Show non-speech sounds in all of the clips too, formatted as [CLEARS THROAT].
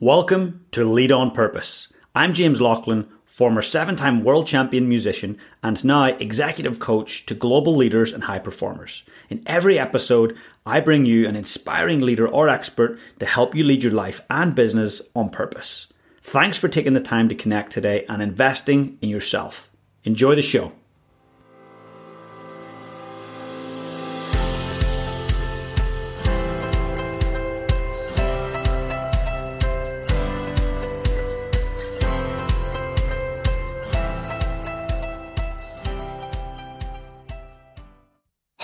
Welcome to Lead on Purpose. I'm James Laughlin, former seven time world champion musician and now executive coach to global leaders and high performers. In every episode, I bring you an inspiring leader or expert to help you lead your life and business on purpose. Thanks for taking the time to connect today and investing in yourself. Enjoy the show.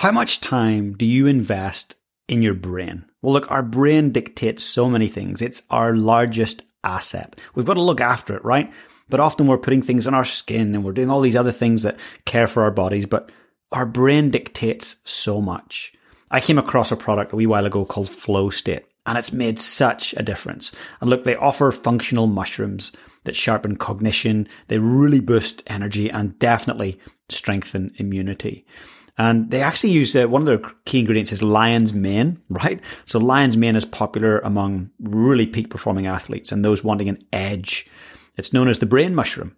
How much time do you invest in your brain? Well, look, our brain dictates so many things. It's our largest asset. We've got to look after it, right? But often we're putting things on our skin and we're doing all these other things that care for our bodies, but our brain dictates so much. I came across a product a wee while ago called Flow State, and it's made such a difference. And look, they offer functional mushrooms that sharpen cognition, they really boost energy and definitely strengthen immunity. And they actually use uh, one of their key ingredients is lion's mane, right? So lion's mane is popular among really peak performing athletes and those wanting an edge. It's known as the brain mushroom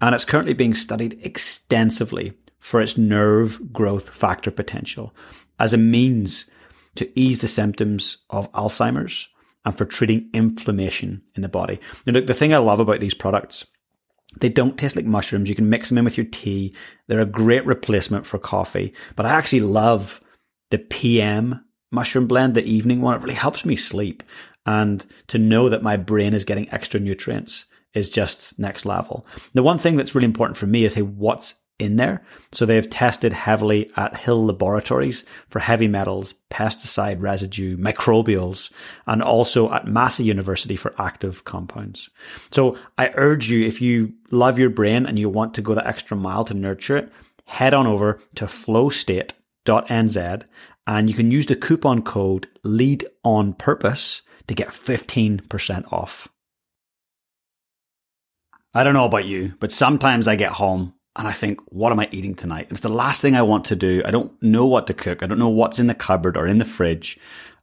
and it's currently being studied extensively for its nerve growth factor potential as a means to ease the symptoms of Alzheimer's and for treating inflammation in the body. Now, look, the thing I love about these products they don't taste like mushrooms. You can mix them in with your tea. They're a great replacement for coffee. But I actually love the PM mushroom blend, the evening one. It really helps me sleep. And to know that my brain is getting extra nutrients is just next level. The one thing that's really important for me is hey, what's in there. So they've tested heavily at Hill Laboratories for heavy metals, pesticide residue, microbials, and also at Massey University for active compounds. So I urge you, if you love your brain and you want to go the extra mile to nurture it, head on over to flowstate.nz and you can use the coupon code lead on purpose to get 15% off. I don't know about you, but sometimes I get home and I think, what am I eating tonight? It's the last thing I want to do. I don't know what to cook. I don't know what's in the cupboard or in the fridge.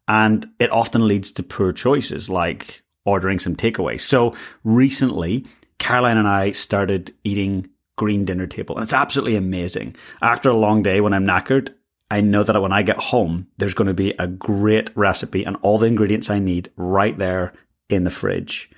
And it often leads to poor choices like ordering some takeaway. So recently, Caroline and I started eating green dinner table and it's absolutely amazing. After a long day when I'm knackered, I know that when I get home, there's going to be a great recipe and all the ingredients I need right there in the fridge.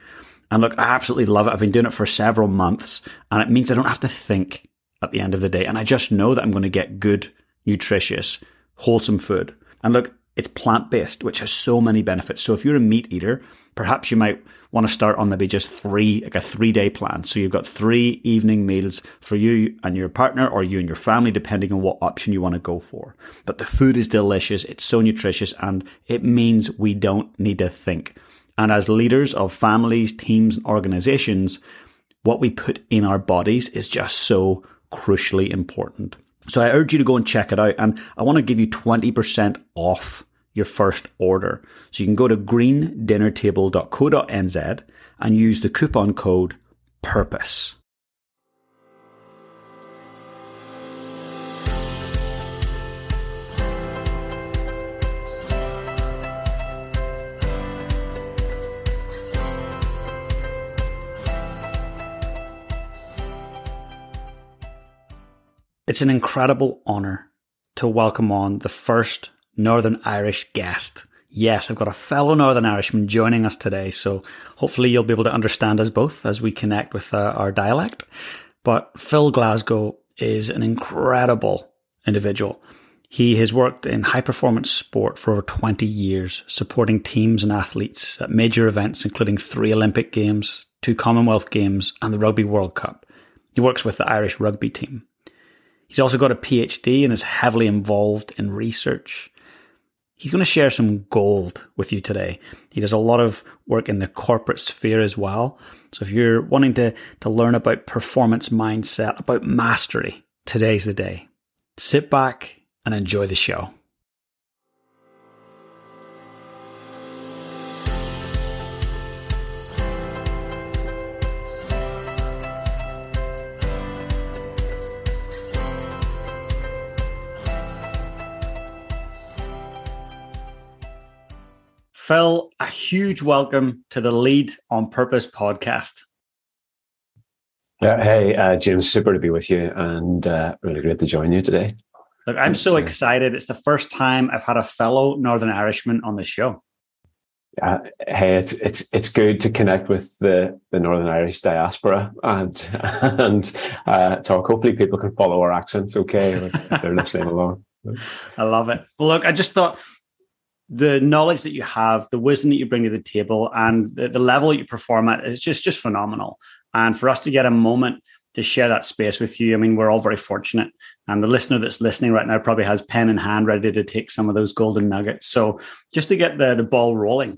And look, I absolutely love it. I've been doing it for several months and it means I don't have to think at the end of the day. And I just know that I'm going to get good, nutritious, wholesome food. And look, it's plant based, which has so many benefits. So if you're a meat eater, perhaps you might want to start on maybe just three, like a three day plan. So you've got three evening meals for you and your partner or you and your family, depending on what option you want to go for. But the food is delicious. It's so nutritious and it means we don't need to think. And as leaders of families, teams, and organizations, what we put in our bodies is just so crucially important. So I urge you to go and check it out. And I want to give you 20% off your first order. So you can go to greendinnertable.co.nz and use the coupon code PURPOSE. It's an incredible honour to welcome on the first Northern Irish guest. Yes, I've got a fellow Northern Irishman joining us today, so hopefully you'll be able to understand us both as we connect with uh, our dialect. But Phil Glasgow is an incredible individual. He has worked in high performance sport for over 20 years, supporting teams and athletes at major events, including three Olympic Games, two Commonwealth Games, and the Rugby World Cup. He works with the Irish rugby team. He's also got a PhD and is heavily involved in research. He's going to share some gold with you today. He does a lot of work in the corporate sphere as well. So if you're wanting to, to learn about performance mindset, about mastery, today's the day. Sit back and enjoy the show. Phil, a huge welcome to the Lead on Purpose podcast. Yeah, hey, uh, James, super to be with you and uh, really great to join you today. Look, I'm so excited. It's the first time I've had a fellow Northern Irishman on the show. Uh, hey, it's it's it's good to connect with the, the Northern Irish diaspora and [LAUGHS] and uh, talk. Hopefully, people can follow our accents. Okay, they're listening along. [LAUGHS] I love it. Well, look, I just thought the knowledge that you have, the wisdom that you bring to the table, and the, the level that you perform at is just just phenomenal. And for us to get a moment to share that space with you, I mean, we're all very fortunate. And the listener that's listening right now probably has pen in hand, ready to take some of those golden nuggets. So just to get the the ball rolling,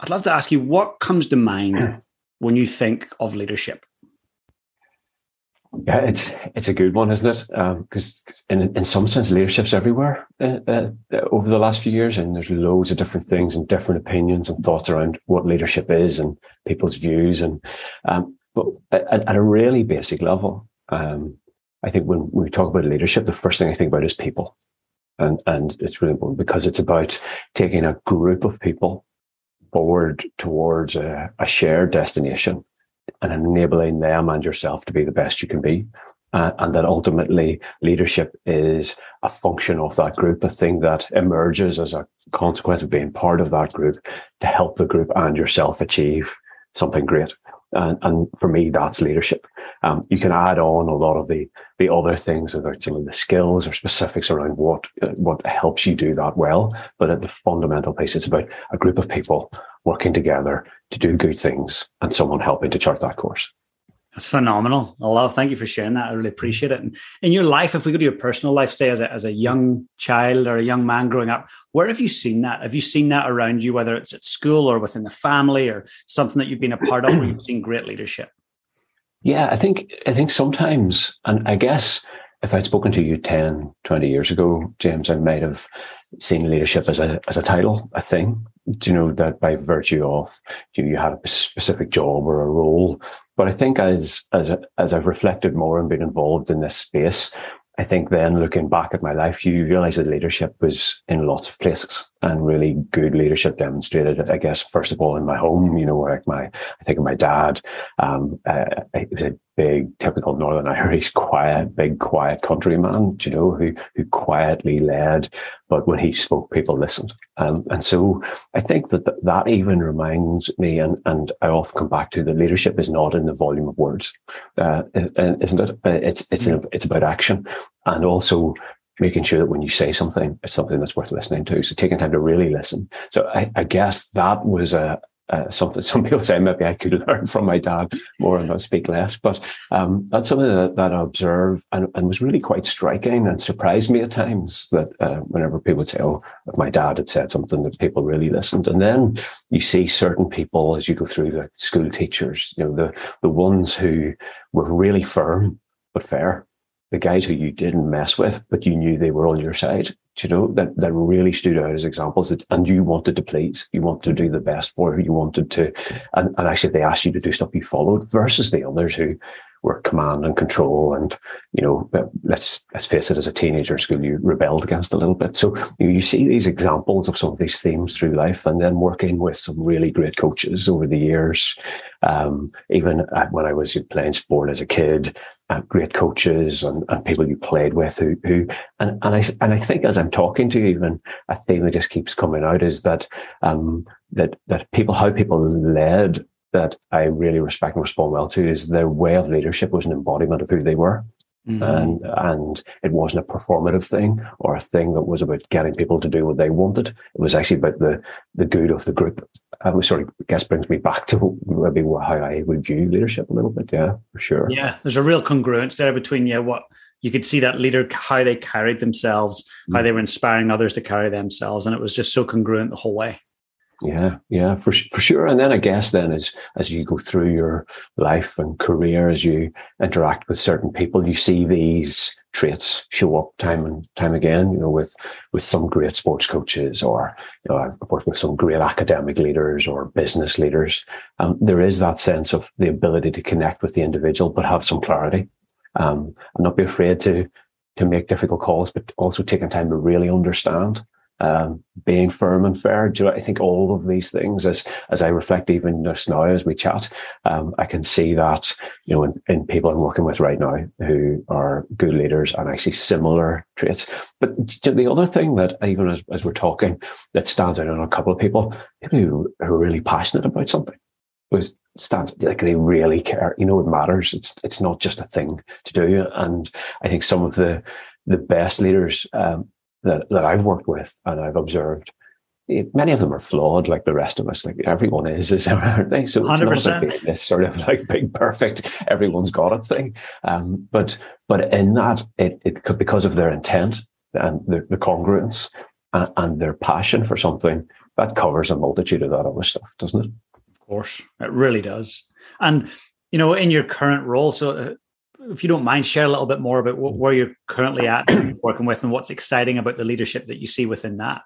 I'd love to ask you what comes to mind [CLEARS THROAT] when you think of leadership. Yeah, it's it's a good one, isn't it? Because um, in in some sense, leadership's everywhere uh, uh, over the last few years, and there's loads of different things and different opinions and thoughts around what leadership is and people's views. And um, but at, at, a really basic level, um, I think when we talk about leadership, the first thing I think about is people, and and it's really important because it's about taking a group of people forward towards a, a shared destination and enabling them and yourself to be the best you can be. Uh, and that ultimately leadership is a function of that group, a thing that emerges as a consequence of being part of that group to help the group and yourself achieve something great. And, and for me, that's leadership. Um, you can add on a lot of the the other things some of the skills or specifics around what what helps you do that well. But at the fundamental piece, it's about a group of people working together to do good things and someone helping to chart that course. That's phenomenal. I love. Thank you for sharing that. I really appreciate it. And in your life, if we go to your personal life, say as a, as a young child or a young man growing up, where have you seen that? Have you seen that around you, whether it's at school or within the family or something that you've been a part of where you've seen great leadership? Yeah, I think I think sometimes, and I guess if I'd spoken to you 10, 20 years ago, James, I might have seen leadership as a as a title, a thing. Do you know that by virtue of you, know, you have a specific job or a role? But I think as as as I've reflected more and been involved in this space, I think then looking back at my life, you realize that leadership was in lots of places and really good leadership demonstrated, I guess, first of all, in my home, you know, like my, I think of my dad, um, uh, he was a big, typical Northern Irish, [LAUGHS] quiet, big, quiet countryman, you know, who, who quietly led, but when he spoke, people listened. Um, and so I think that th- that even reminds me, and, and I often come back to the leadership is not in the volume of words, uh, isn't it? Uh, it's, it's, it's about action and also making sure that when you say something, it's something that's worth listening to. So taking time to really listen. So I, I guess that was a, uh, something [LAUGHS] some people say maybe I could learn from my dad more and not speak less. But um, that's something that, that I observed and, and, was really quite striking and surprised me at times that uh, whenever people would say, oh, my dad had said something that people really listened. And then you see certain people as you go through the school teachers, you know, the, the ones who were really firm but fair the guys who you didn't mess with, but you knew they were on your side, you know, that, that really stood out as examples that, and you wanted to please, you wanted to do the best for, who you wanted to, and, and actually they asked you to do stuff you followed versus the others who were command and control. And, you know, let's, let's face it, as a teenager in school, you rebelled against a little bit. So you, you see these examples of some of these themes through life and then working with some really great coaches over the years. Um, even when I was playing sport as a kid, uh, great coaches and, and people you played with who, who and, and I and I think as I'm talking to you, even a theme that just keeps coming out is that um, that that people how people led that I really respect and respond well to is their way of leadership was an embodiment of who they were. Mm-hmm. And and it wasn't a performative thing or a thing that was about getting people to do what they wanted. It was actually about the the good of the group. Which sort of I guess brings me back to maybe how I would view leadership a little bit. Yeah, for sure. Yeah, there's a real congruence there between yeah what you could see that leader how they carried themselves, mm-hmm. how they were inspiring others to carry themselves, and it was just so congruent the whole way. Yeah, yeah, for for sure. And then I guess then as as you go through your life and career, as you interact with certain people, you see these traits show up time and time again. You know, with with some great sports coaches, or you know, I've worked with some great academic leaders or business leaders. Um, there is that sense of the ability to connect with the individual, but have some clarity, um, and not be afraid to to make difficult calls, but also taking time to really understand um, being firm and fair. Do you know, I think all of these things, as as I reflect even just now as we chat, um, I can see that you know in, in, people I'm working with right now who are good leaders, and I see similar traits. But the other thing that even as, as we're talking that stands out on a couple of people, people who, who are really passionate about something, was stands like they really care. You know, it matters. It's it's not just a thing to do. And I think some of the the best leaders um, that that I've worked with and I've observed, many of them are flawed, like the rest of us. Like everyone is, is aren't they? So it's 100%. not like this sort of like big perfect, everyone's got it thing. Um, but but in that, it it could because of their intent and the, the congruence and, and their passion for something that covers a multitude of that other stuff, doesn't it? Of course, it really does. And you know, in your current role, so uh, if you don't mind, share a little bit more about where you're currently at working with and what's exciting about the leadership that you see within that.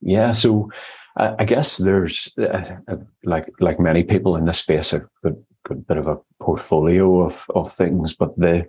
Yeah, so uh, I guess there's uh, uh, like like many people in this space, a, a, a, bit of a portfolio of, of things, but the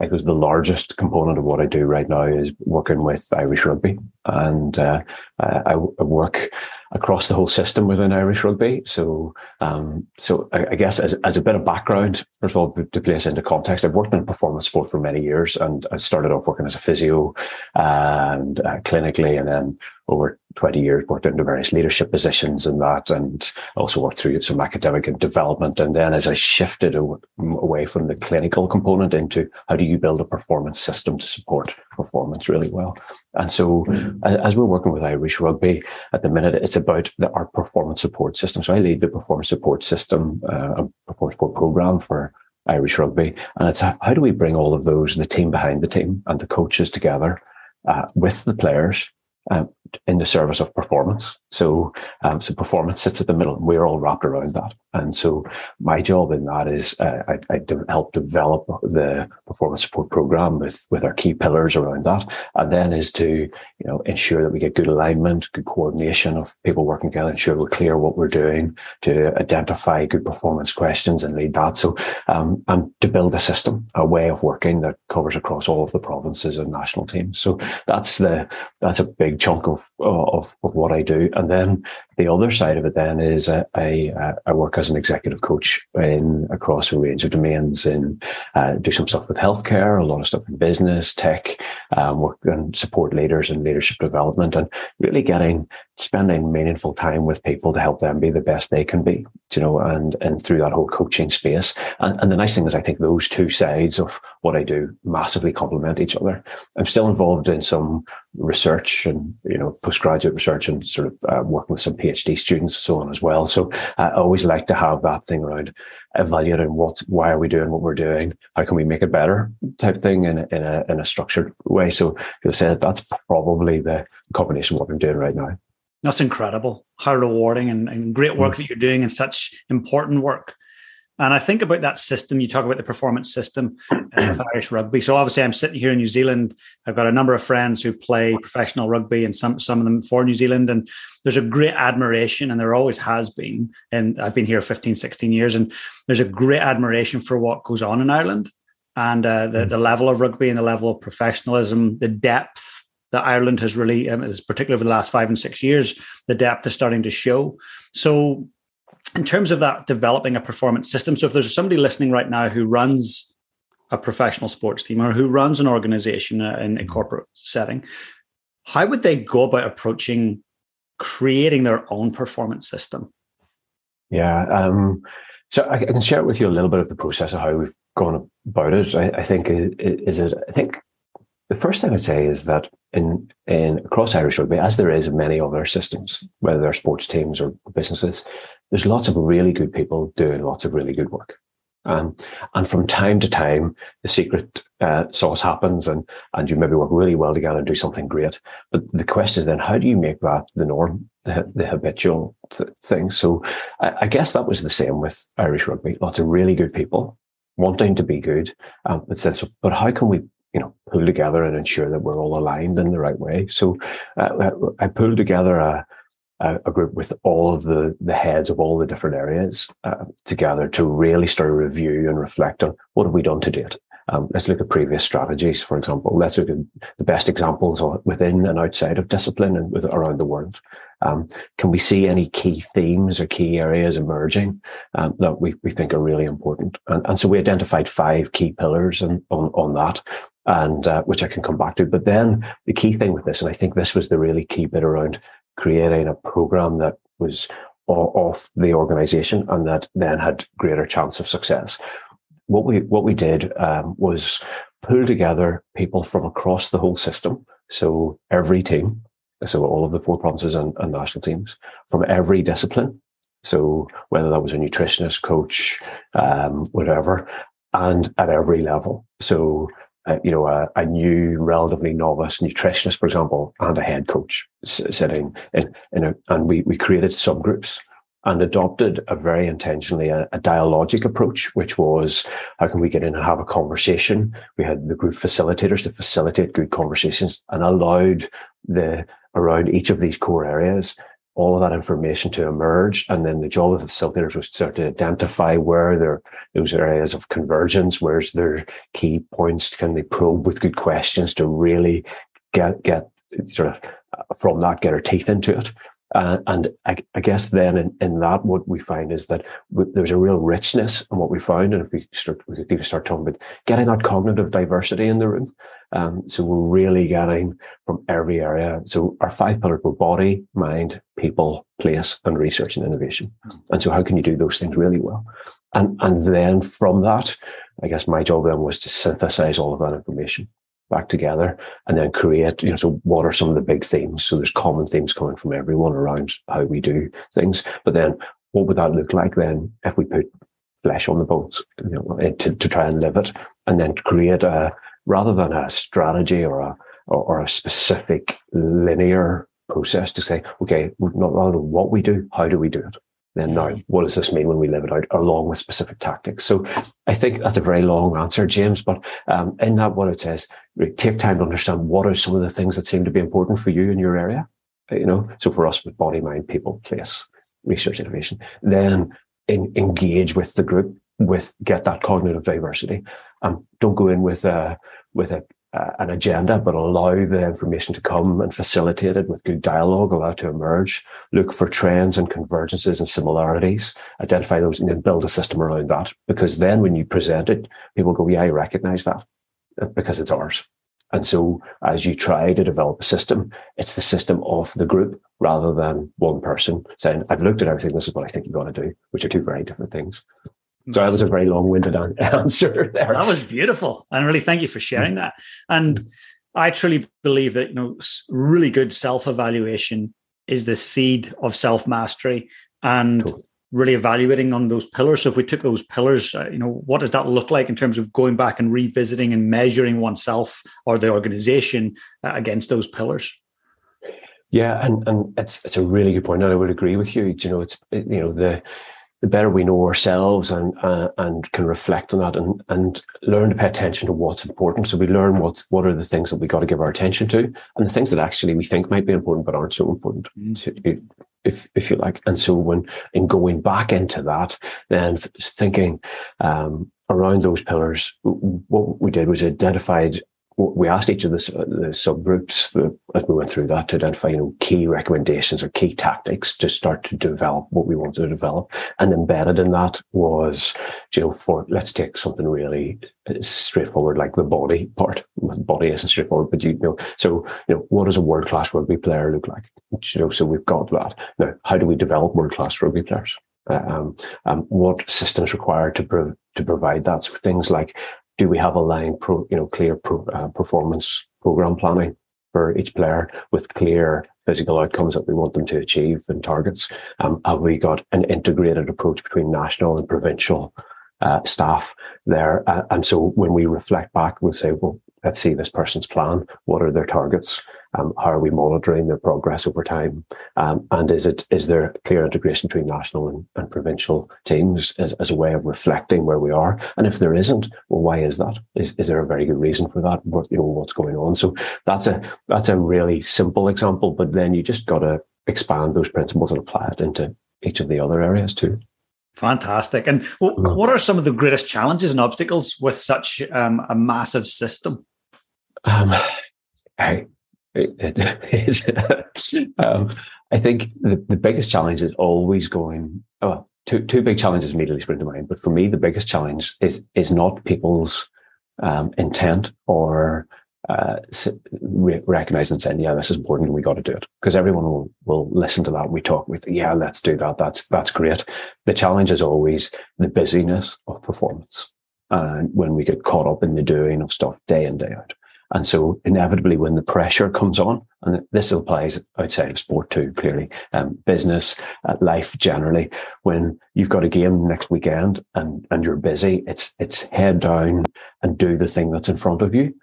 I guess the largest component of what I do right now is working with Irish Rugby, and uh, I, I work across the whole system within Irish rugby. So, um, so I, I, guess as, as a bit of background, first of all, to place into context, I've worked in performance sport for many years, and I started off working as a physio and uh, clinically, and then over 20 years worked into various leadership positions in that, and also worked through some academic and development. And then as I shifted away from the clinical component into how do you build a performance system to support performance really well. And so, mm-hmm. as we're working with Irish Rugby at the minute, it's about the, our performance support system. So I lead the performance support system, uh, a performance support program for Irish Rugby, and it's how do we bring all of those, and the team behind the team, and the coaches together uh, with the players um, in the service of performance. So, um, so performance sits at the middle. And we're all wrapped around that. And so my job in that is uh, I, I help develop the performance support program with, with our key pillars around that. And then is to, you know, ensure that we get good alignment, good coordination of people working together, ensure we're clear what we're doing to identify good performance questions and lead that. So, um, and to build a system, a way of working that covers across all of the provinces and national teams. So that's the, that's a big chunk of, of, of what I do. And then the other side of it then is I, I, I work as an executive coach in across a range of domains and uh, do some stuff with healthcare, a lot of stuff in business, tech, um, work and support leaders and leadership development and really getting spending meaningful time with people to help them be the best they can be, you know, and, and through that whole coaching space. And, and the nice thing is I think those two sides of what I do massively complement each other. I'm still involved in some research and, you know, postgraduate research and sort of uh, working with some PhD students and so on as well. So I always like to have that thing around evaluating what, why are we doing what we're doing? How can we make it better type thing in a, in a, in a structured way. So I said that's probably the combination of what I'm doing right now. That's incredible. How rewarding and, and great work mm. that you're doing and such important work. And I think about that system. You talk about the performance system uh, with Irish rugby. So obviously, I'm sitting here in New Zealand. I've got a number of friends who play professional rugby, and some some of them for New Zealand. And there's a great admiration, and there always has been. And I've been here 15, 16 years, and there's a great admiration for what goes on in Ireland and uh, the mm. the level of rugby and the level of professionalism, the depth that Ireland has really, um, particularly over the last five and six years, the depth is starting to show. So, in terms of that, developing a performance system. So, if there's somebody listening right now who runs a professional sports team or who runs an organization in a corporate setting, how would they go about approaching creating their own performance system? Yeah. Um, so I, I, can share with you a little bit of the process of how we've gone about it. I, I think is it. I think the first thing I'd say is that in, in across Irish rugby, as there is in many other systems, whether they're sports teams or businesses, there's lots of really good people doing lots of really good work. Um, and from time to time, the secret uh, sauce happens, and and you maybe work really well together and do something great. But the question is then, how do you make that the norm, the, the habitual th- thing? So I, I, guess that was the same with Irish rugby. Lots of really good people wanting to be good, um, but said, so, but how can we you know, pull together and ensure that we're all aligned in the right way. So uh, I pulled together a, a, group with all of the, the heads of all the different areas uh, together to really start a review and reflect on what have we done to date Um, let's look at previous strategies, for example. Let's look at the best examples within and outside of discipline and with, around the world. Um, can we see any key themes or key areas emerging um, that we, we think are really important? And, and so we identified five key pillars on, on, on that, and uh, which I can come back to. But then the key thing with this, and I think this was the really key bit around creating a program that was off the organization and that then had greater chance of success. What we what we did um, was pull together people from across the whole system. So every team, so all of the four provinces and, and national teams from every discipline. So whether that was a nutritionist, coach, um, whatever, and at every level. So uh, you know, a, a, new, relatively novice nutritionist, for example, and a head coach sitting in, in a, and we, we created subgroups and adopted a very intentionally a, a, dialogic approach, which was how can we get in and have a conversation? We had the group facilitators to facilitate good conversations and allowed the around each of these core areas all of that information to emerge. And then the job of the facilitators was to start to identify where there those areas of convergence, where's their key points, can they probe with good questions to really get get sort of uh, from that get our teeth into it. Uh, and I, I, guess then in, in that, what we find is that w- there's a real richness in what we found. And if we start, we could even start talking about getting that cognitive diversity in the room. Um, so we're really getting from every area. So our five pillars were body, mind, people, place, and research and innovation. And so how can you do those things really well? And, and then from that, I guess my job then was to synthesize all of that information back together and then create, you know, so what are some of the big themes? So there's common themes coming from everyone around how we do things. But then what would that look like then if we put flesh on the bones, you know, eh, to, to try and live it and then create a, rather than a strategy or a, or, or a specific linear process to say, okay, not rather what we do, how do we do it? Then now what does this mean when we live it out along with specific tactics? So i think that's a very long answer james but um, in that what it says take time to understand what are some of the things that seem to be important for you in your area you know? So for us with body mind people place research innovation then in, engage with the group with get that cognitive diversity. Um, don't go in with a with a uh, an agenda, but allow the information to come and facilitate it with good dialogue, allow it to emerge, look for trends and convergences and similarities, identify those, and then build a system around that. Because then when you present it, people go, yeah, I recognize that uh, because it's ours. And so as you try to develop a system, it's the system of the group rather than one person saying, I've looked at everything. This is what I think you've got to do, which are two very different things. So that was a very long-winded [LAUGHS] answer there. That was beautiful, and really thank you for sharing that. And I truly believe that you know really good self-evaluation is the seed of self-mastery, and cool. really evaluating on those pillars. So if we took those pillars, uh, you know, what does that look like in terms of going back and revisiting and measuring oneself or the organization uh, against those pillars? Yeah, and and it's it's a really good point, and I would agree with you. You know, it's you know the the better we know ourselves and uh, and can reflect on that and and learn to pay attention to what's important. So we learn what what are the things that we got to give our attention to, and the things that actually we think might be important but aren't so important, mm. if if you like. And so when in going back into that, then thinking um, around those pillars, what we did was identified we asked each of the, the subgroups the, as we went through that to identify, you know, key recommendations or key tactics to start to develop what we wanted to develop. And embedded in that was, you know, for let's take something really uh, straightforward like the body part. The body isn't straightforward, but you know, so you know, what does a world class rugby player look like? You know, so we've got that. Now, how do we develop world class rugby players? Uh, um, um, what systems required to to provide that? So things like do we have a line, pro, you know, clear pro, uh, performance program planning for each player with clear physical outcomes that we want them to achieve and targets? Um, have we got an integrated approach between national and provincial uh, staff there? Uh, and so when we reflect back, we'll say, well, let's see this person's plan. What are their targets? Um, how are we monitoring their progress over time? Um, and is it is there clear integration between national and, and provincial teams as, as a way of reflecting where we are? And if there isn't, well, why is that? Is, is there a very good reason for that? What, you know, what's going on? So that's a that's a really simple example, but then you just got to expand those principles and apply it into each of the other areas too. Fantastic. And mm. what are some of the greatest challenges and obstacles with such um, a massive system? Um, I, [LAUGHS] um, I think the, the biggest challenge is always going, oh, two, two big challenges immediately spring to mind. But for me, the biggest challenge is, is not people's um, intent or uh, recognize and saying, yeah, this is important. And we got to do it because everyone will, will listen to that. We talk with, yeah, let's do that. That's, that's great. The challenge is always the busyness of performance. And when we get caught up in the doing of stuff day in, day out. And so inevitably when the pressure comes on, and this applies outside of sport too, clearly, um, business, uh, life generally, when you've got a game next weekend and, and you're busy, it's, it's head down and do the thing that's in front of you.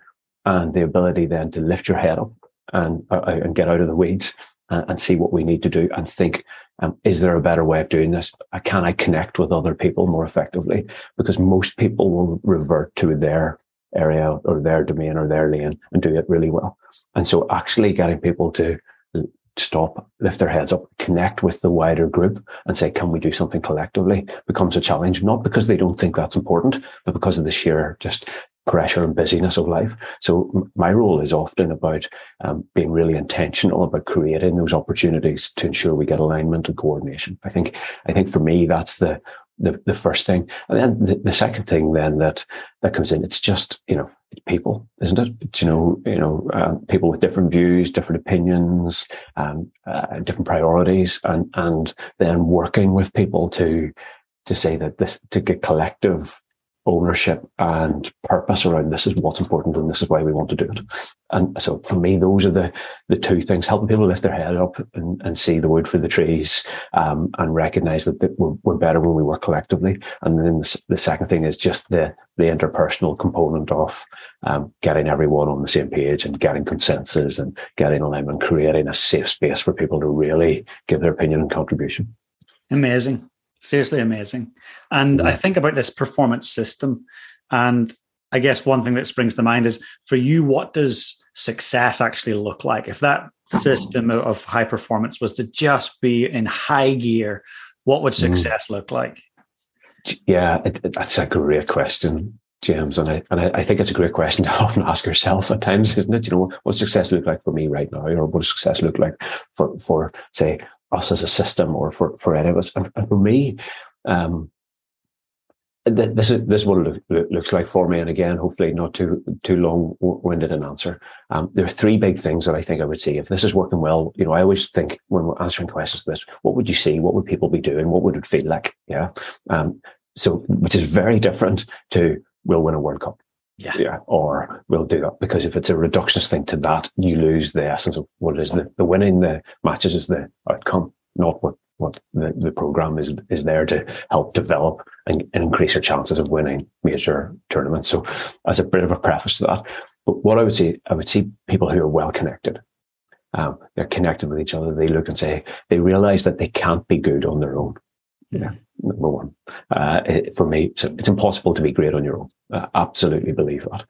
And the ability then to lift your head up and, uh, uh and get out of the weeds and, and, see what we need to do and think, um, is there a better way of doing this? Uh, can I connect with other people more effectively? Because most people will revert to their area or their domain or their lane and do it really well. And so actually getting people to stop, lift their heads up, connect with the wider group and say, can we do something collectively becomes a challenge, not because they don't think that's important, but because of the sheer just pressure and busyness of life. So my role is often about um, being really intentional about creating those opportunities to ensure we get alignment and coordination. I think, I think for me, that's the, the, the first thing. And then the, the second thing then that, that comes in, it's just, you know, people, isn't it? It's, you know, you know, uh, people with different views, different opinions, um, uh, different priorities, and, and then working with people to, to say that this, to get collective ownership and purpose around this is what's important and this is why we want to do it. And so for me, those are the, the two things, helping people lift their head up and, and see the wood for the trees um, and recognize that, that we're, we're, better when we work collectively. And then the, the, second thing is just the, the interpersonal component of um, getting everyone on the same page and getting consensus and getting alignment, creating a safe space for people to really give their opinion and contribution. Amazing seriously amazing. And I think about this performance system. And I guess one thing that springs to mind is for you, what does success actually look like? If that system of high performance was to just be in high gear, what would mm-hmm. success look like? Yeah, that's a great question, James. And I and I, I, think it's a great question to [LAUGHS] often ask yourself at times, isn't it? You know, what success look like for me right now, or what does success look like for for say us as a system or for, for any of us. And, for me, um, this is this is what it look, looks like for me. And again, hopefully not too too long winded an answer. Um, there are three big things that I think I would see if this is working well. You know, I always think when we're answering questions like this, what would you see? What would people be doing? What would it feel like? Yeah. Um, so, which is very different to we'll win a World Cup. Yeah. yeah. Or we'll do that because if it's a reductionist thing to that, you lose the essence of what is the, the winning the matches is the outcome, not what, what the, the program is, is there to help develop and, and increase your chances of winning major tournaments. So as a bit of a preface to that, but what I would say, I would see people who are well connected. Um, they're connected with each other. They look and say, they realize that they can't be good on their own. Yeah, number one. Uh, for me, so it's impossible to be great on your own. I absolutely believe that.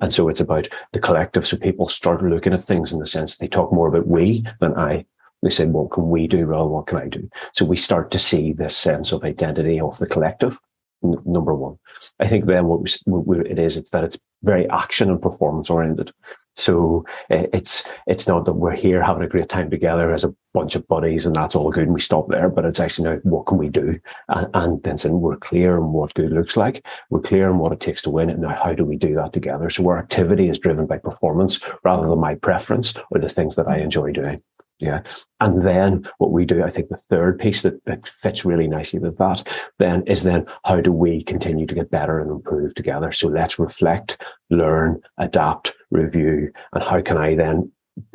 And so it's about the collective. So people start looking at things in the sense they talk more about we than I. They say, what can we do rather what can I do? So we start to see this sense of identity of the collective number one. I think then what we, it is, it's that it's very action and performance oriented. So eh, it's it's not that we're here having a great time together as a bunch of buddies and that's all good and we stop there, but it's actually now what can we do? And, and then saying we're clear on what good looks like. We're clear on what it takes to win it. Now, how do we do that together? So our activity is driven by performance rather than my preference or the things that I enjoy doing. Yeah. And then what we do, I think the third piece that, that fits really nicely with that then is then how do we continue to get better and improve together? So let's reflect, learn, adapt, review, and how can I then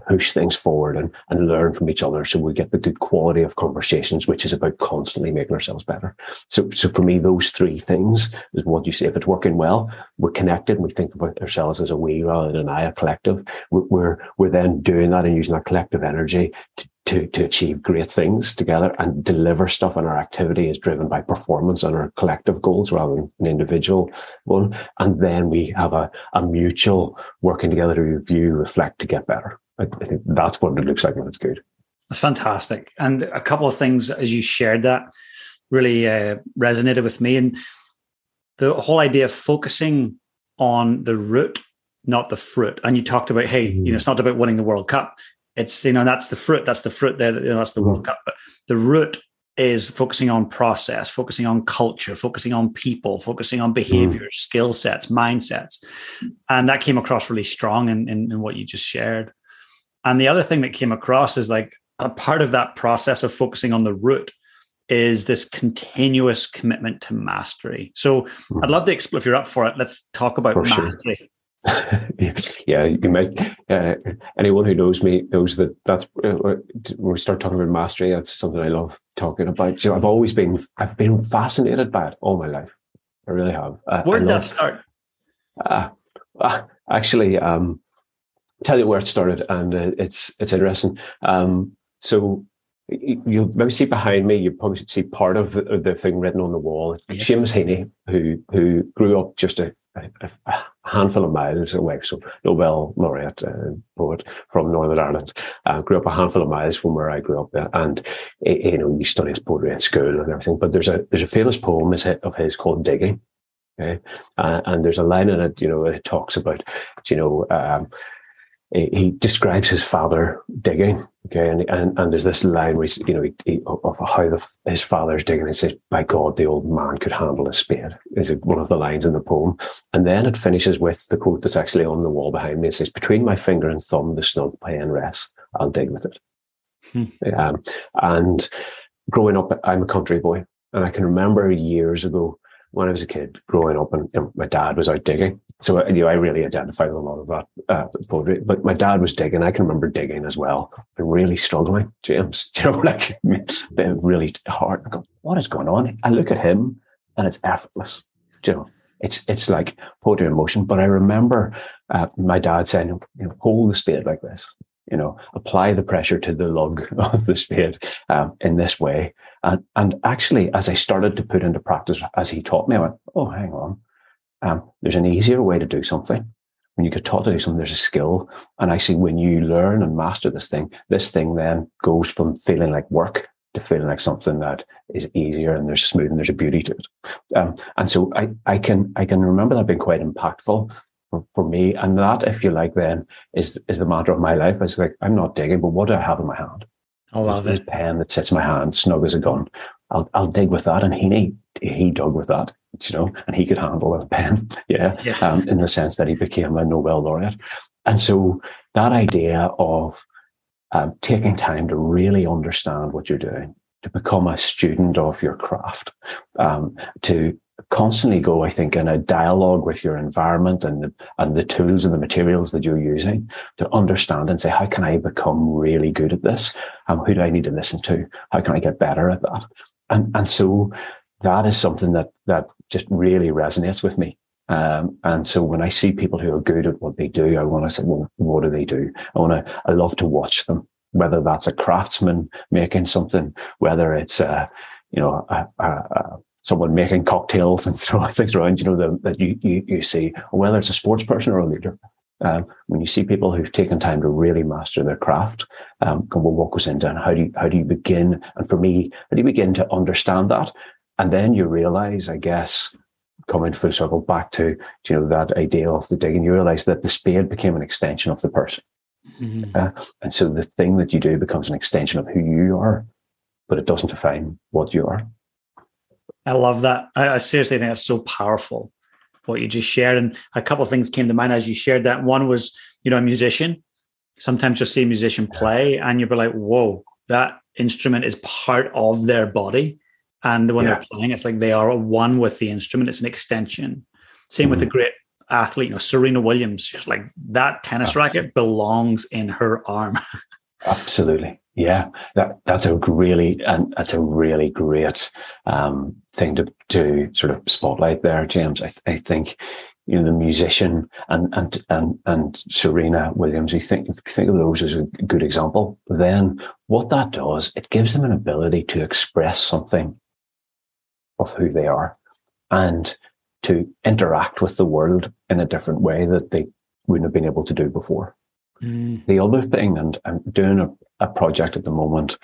push things forward and, and learn from each other so we get the good quality of conversations, which is about constantly making ourselves better. So, so for me, those three things is what you say. If it's working well, we're connected and we think about ourselves as a we rather than I, a collective. We're, we're, we're then doing that and using our collective energy to, to, to achieve great things together and deliver stuff. And our activity is driven by performance and our collective goals rather than an individual one. And then we have a, a mutual working together to review, reflect to get better. I, I think that's what it looks like when it's good. That's fantastic. And a couple of things as you shared that, really uh, resonated with me. And the whole idea of focusing on the root, not the fruit. And you talked about, hey, mm-hmm. you know, it's not about winning the World Cup. It's, you know, that's the fruit, that's the fruit there, you know, that's the. World Cup. But the root is focusing on process, focusing on culture, focusing on people, focusing on behaviors, mm. skill sets, mindsets. And that came across really strong in, in, in, what you just shared. And the other thing that came across is like a part of that process of focusing on the root is this continuous commitment to mastery. So mm. I'd love to explore if you're up for it. Let's talk about for mastery. Sure. [LAUGHS] yeah, you might. Uh, anyone who knows me knows that that's uh, when we start talking about mastery. That's something I love talking about. You know, I've always been, I've been fascinated by it all my life. I really have. Uh, where did that start? Uh, uh, actually, um, tell you where it started, and uh, it's it's interesting. Um, so you'll maybe see behind me, you probably see part of the, the thing written on the wall. Yes. Seamus Heaney, who who grew up just a, a, a, handful of miles away, so Nobel laureate uh, poet from Northern Ireland, uh, grew up a handful of miles from where I grew up, and you know he studies poetry at school and everything. But there's a there's a famous poem of his called Digging, okay? uh, and there's a line in it, you know, it talks about, you know. Um, he describes his father digging. Okay, and and, and there's this line where you know he, he, of how the, his father's digging. He says, "By God, the old man could handle a spade." Is one of the lines in the poem, and then it finishes with the quote that's actually on the wall behind me. It says, "Between my finger and thumb, the snug pen rests. I'll dig with it." Hmm. Um, and growing up, I'm a country boy, and I can remember years ago when I was a kid growing up, and, and my dad was out digging. So you know, I really identify with a lot of that uh, poetry. But my dad was digging. I can remember digging as well, and really struggling. James, [LAUGHS] you know, like really hard. I go, what is going on? I look at him, and it's effortless. You know, it's it's like poetry in motion. But I remember uh, my dad saying, you know, hold the spade like this you know, apply the pressure to the lug [LAUGHS] of the spade um, in this way. And, and actually, as I started to put into practice, as he taught me, I went, oh, hang on. Um, there's an easier way to do something. When you get taught to do something, there's a skill. And actually, when you learn and master this thing, this thing then goes from feeling like work to feeling like something that is easier and there's smooth and there's a beauty to it. Um, and so I, I can I can remember that being quite impactful for, for me. And that, if you like, then is is the mantra of my life. It's like I'm not digging, but what do I have in my hand? I love this it. pen that sits in my hand, snug as a gun. I'll I'll dig with that, and he he dug with that, you know, and he could handle a pen, [LAUGHS] yeah, yeah. Um, in the sense that he became a Nobel laureate. And so that idea of um, taking time to really understand what you're doing, to become a student of your craft, um, to constantly go, I think, in a dialogue with your environment and the, and the tools and the materials that you're using to understand and say, how can I become really good at this? Um, who do I need to listen to? How can I get better at that? And and so that is something that that just really resonates with me. Um, and so when I see people who are good at what they do, I want to say, well, what do they do? I want to, I love to watch them, whether that's a craftsman making something, whether it's a, you know, a, a, a someone making cocktails and [LAUGHS] throwing things around, you know, the, that you, you, you see, whether it's a sports person or a leader. Um, when you see people who've taken time to really master their craft, um, and well, what goes into and how do you, how do you begin? And for me, how do you begin to understand that? And then you realize, I guess, coming full circle back to, you know, that idea of the digging, you realize that the spade became an extension of the person. Mm-hmm. Uh, and so the thing that you do becomes an extension of who you are, but it doesn't define what you are. I love that. I, I seriously think that's so powerful what you just shared. And a couple of things came to mind as you shared that. One was, you know, a musician. Sometimes you'll see a musician play and you'll be like, whoa, that instrument is part of their body. And when yeah. they're playing, it's like they are one with the instrument. It's an extension. Same mm-hmm. with the great athlete, you know, Serena Williams. She's like that tennis racket belongs in her arm. [LAUGHS] Absolutely. Yeah, that that's a really and that's a really great um, thing to to sort of spotlight there, James. I, th- I think you know the musician and and and and Serena Williams. You think think of those as a good example. Then what that does, it gives them an ability to express something of who they are and to interact with the world in a different way that they wouldn't have been able to do before. Mm. The other thing, and I'm doing a, a project at the moment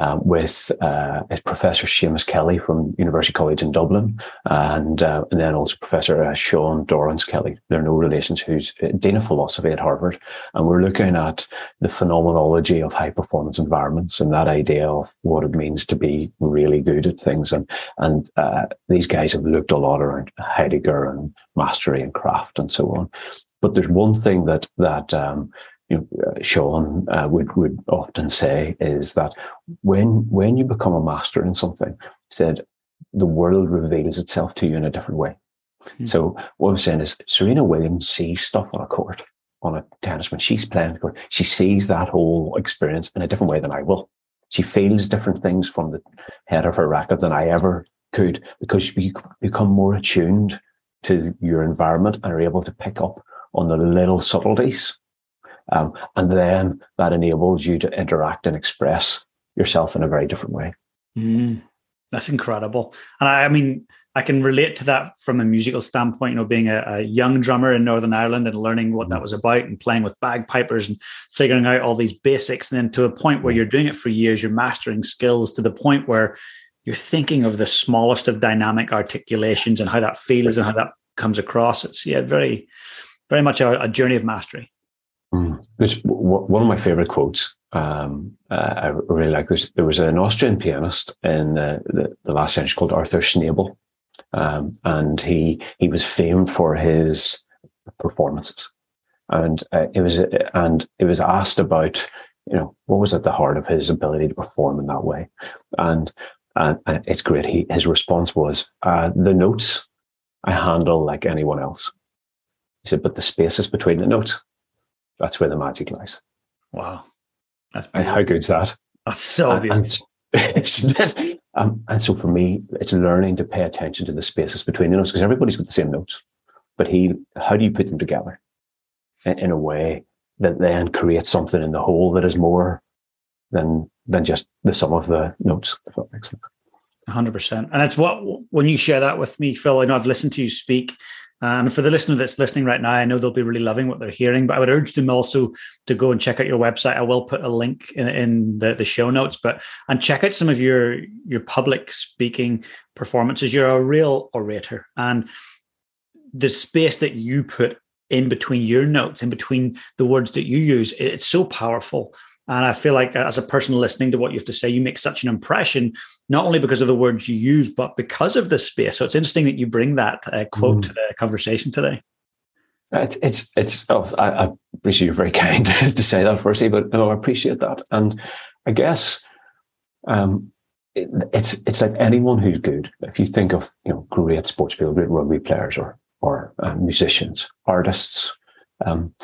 um, with uh, Professor Seamus Kelly from University College in Dublin, and uh, and then also Professor uh, Sean Dorrance Kelly. They're no relations. Who's uh, Dean of Philosophy at Harvard, and we're looking at the phenomenology of high performance environments and that idea of what it means to be really good at things. And and uh, these guys have looked a lot around Heidegger and mastery and craft and so on. But there's one thing that that um, you know, uh, Sean uh, would would often say is that when when you become a master in something, said the world reveals itself to you in a different way. Mm-hmm. So what I'm saying is Serena Williams sees stuff on a court, on a tennis when she's playing the court. She sees that whole experience in a different way than I will. She feels different things from the head of her racket than I ever could because you become more attuned to your environment and are able to pick up on the little subtleties um, and then that enables you to interact and express yourself in a very different way. Mm, that's incredible. And I, I, mean, I can relate to that from a musical standpoint, you know, being a, a, young drummer in Northern Ireland and learning what that mm. was about and playing with bagpipers and figuring out all these basics. And then to a point where mm. you're doing it for years, you're mastering skills to the point where you're thinking of the smallest of dynamic articulations and how that feels and how that comes across. It's yeah, very, very much a, a journey of mastery. There's one of my favorite quotes. Um, uh, I really like this. There was an Austrian pianist in the, the, the last century called Arthur Schnabel, um, and he he was famed for his performances. And uh, it was and it was asked about you know what was at the heart of his ability to perform in that way, and and, and it's great. He his response was uh, the notes I handle like anyone else. He said, but the spaces between the notes that's where the magic lies. Wow. That's and how good's that? That's so beautiful. And, um, and so for me, it's learning to pay attention to the spaces between the notes because everybody's got the same notes. But he, how do you put them together in, in a way that then creates something in the whole that is more than than just the sum of the notes, if that makes sense. 100%. And it's what, when you share that with me, Phil, I know I've listened to you speak and for the listener that's listening right now, I know they'll be really loving what they're hearing, but I would urge them also to go and check out your website. I will put a link in, in the, the show notes, but and check out some of your your public speaking performances. You're a real orator, and the space that you put in between your notes, in between the words that you use, it's so powerful. And I feel like as a person listening to what you have to say, you make such an impression, not only because of the words you use, but because of the space. So it's interesting that you bring that uh, quote mm. to the conversation today. It's, it's, it's oh, I, I, appreciate you're very kind [LAUGHS] to say that firstly, but no, I appreciate that. And I guess, um, it, it's, it's like anyone who's good. If you think of, you know, great sports people, great rugby players or, or uh, musicians, artists, um,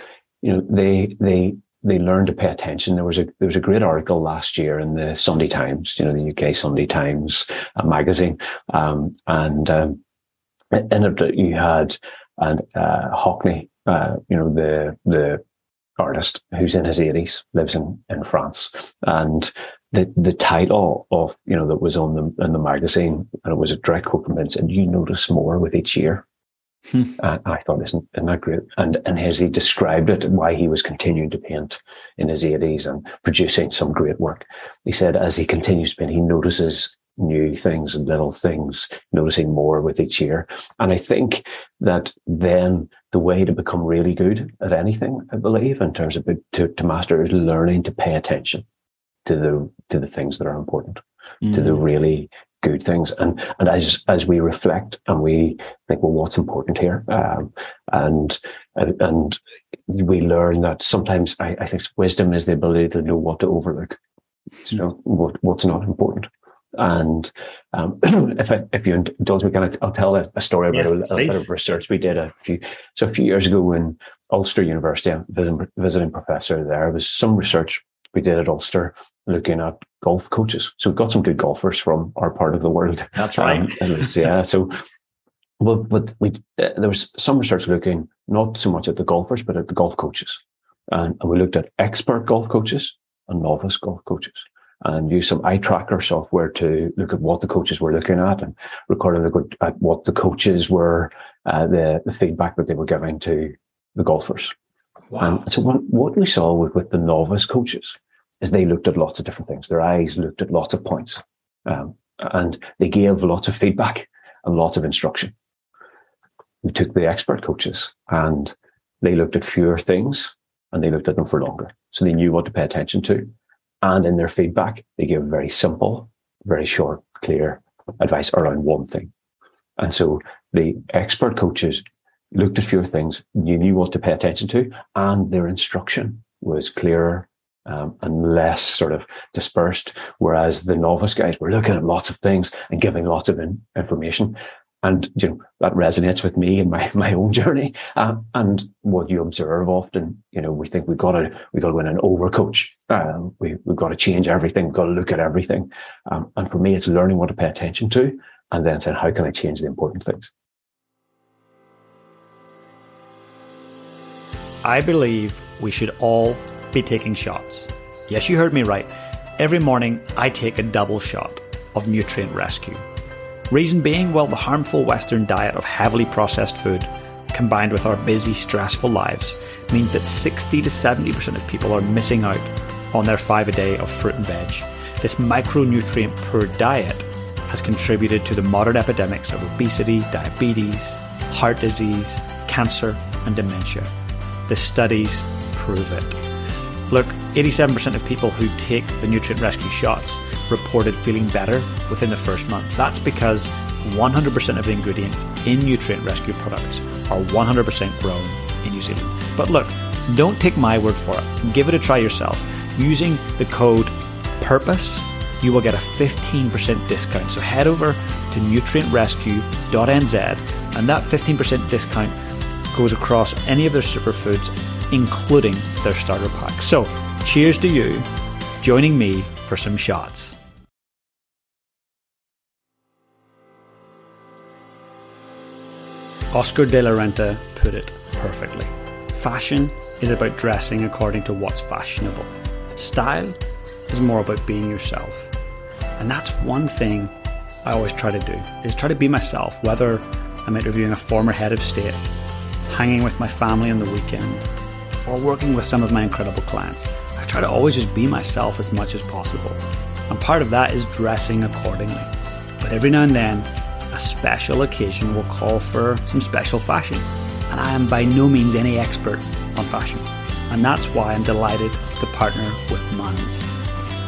you know, they, they, they learn to pay attention. There was a there was a great article last year in the Sunday Times, you know, the UK Sunday Times uh, magazine, um, and um, in it you had and uh, Hockney, uh, you know, the the artist who's in his eighties, lives in in France, and the the title of you know that was on the in the magazine, and it was a direct quote from said, "You notice more with each year." [LAUGHS] And I thought, isn't, isn't that great? And and as he described it, why he was continuing to paint in his 80s and producing some great work. He said, as he continues to paint, he notices new things and little things, noticing more with each year. And I think that then the way to become really good at anything, I believe, in terms of to, to master is learning to pay attention to the to the things that are important, mm. to the hmm. really good things. And and as as we reflect and we think, well, what's important here? Um, and, and and we learn that sometimes I, I think wisdom is the ability to know what to overlook. You know what what's not important. And um, [CLEARS THROAT] if I, if you indulge me, can I, I'll tell a, a story about yeah, a, a bit of research we did a few. So a few years ago, when Ulster University, I'm visiting, visiting professor there, was some research we did at Ulster looking at golf coaches. So we've got some good golfers from our part of the world. That's right. Um, was, yeah. So, well, but we uh, there was some research looking not so much at the golfers, but at the golf coaches, and, and we looked at expert golf coaches and novice golf coaches. And used some eye tracker software to look at what the coaches were looking at and recorded a at what the coaches were, uh, the, the feedback that they were giving to the golfers. Wow. And so what, what we saw with, with the novice coaches is they looked at lots of different things. Their eyes looked at lots of points. Um, and they gave lots of feedback and lots of instruction. We took the expert coaches and they looked at fewer things and they looked at them for longer. So they knew what to pay attention to. And in their feedback, they gave very simple, very short, clear advice around one thing. And so the expert coaches looked at fewer things, knew what to pay attention to, and their instruction was clearer um, and less sort of dispersed. Whereas the novice guys were looking at lots of things and giving lots of in- information. And you know, that resonates with me in my, [LAUGHS] my own journey. Um, and what you observe often, you know, we think we've got to, we've got to win an overcoach. Um, we, we've got to change everything. We've got to look at everything. Um, and for me, it's learning what to pay attention to and then saying, how can I change the important things? I believe we should all be taking shots. Yes, you heard me right. Every morning, I take a double shot of nutrient rescue. Reason being, well, the harmful Western diet of heavily processed food, combined with our busy, stressful lives, means that 60 to 70% of people are missing out on their five a day of fruit and veg. This micronutrient poor diet has contributed to the modern epidemics of obesity, diabetes, heart disease, cancer, and dementia. The studies prove it. Look, 87% of people who take the nutrient rescue shots reported feeling better within the first month. That's because 100% of the ingredients in nutrient rescue products are 100% grown in New Zealand. But look, don't take my word for it. Give it a try yourself. Using the code PURPOSE, you will get a 15% discount. So head over to nutrientrescue.nz and that 15% discount goes across any of their superfoods, including their starter pack. So, cheers to you joining me for some shots. Oscar de la Renta put it perfectly. Fashion is about dressing according to what's fashionable. Style is more about being yourself. And that's one thing I always try to do is try to be myself, whether I'm interviewing a former head of state hanging with my family on the weekend, or working with some of my incredible clients. I try to always just be myself as much as possible. And part of that is dressing accordingly. But every now and then, a special occasion will call for some special fashion. And I am by no means any expert on fashion. And that's why I'm delighted to partner with Munns.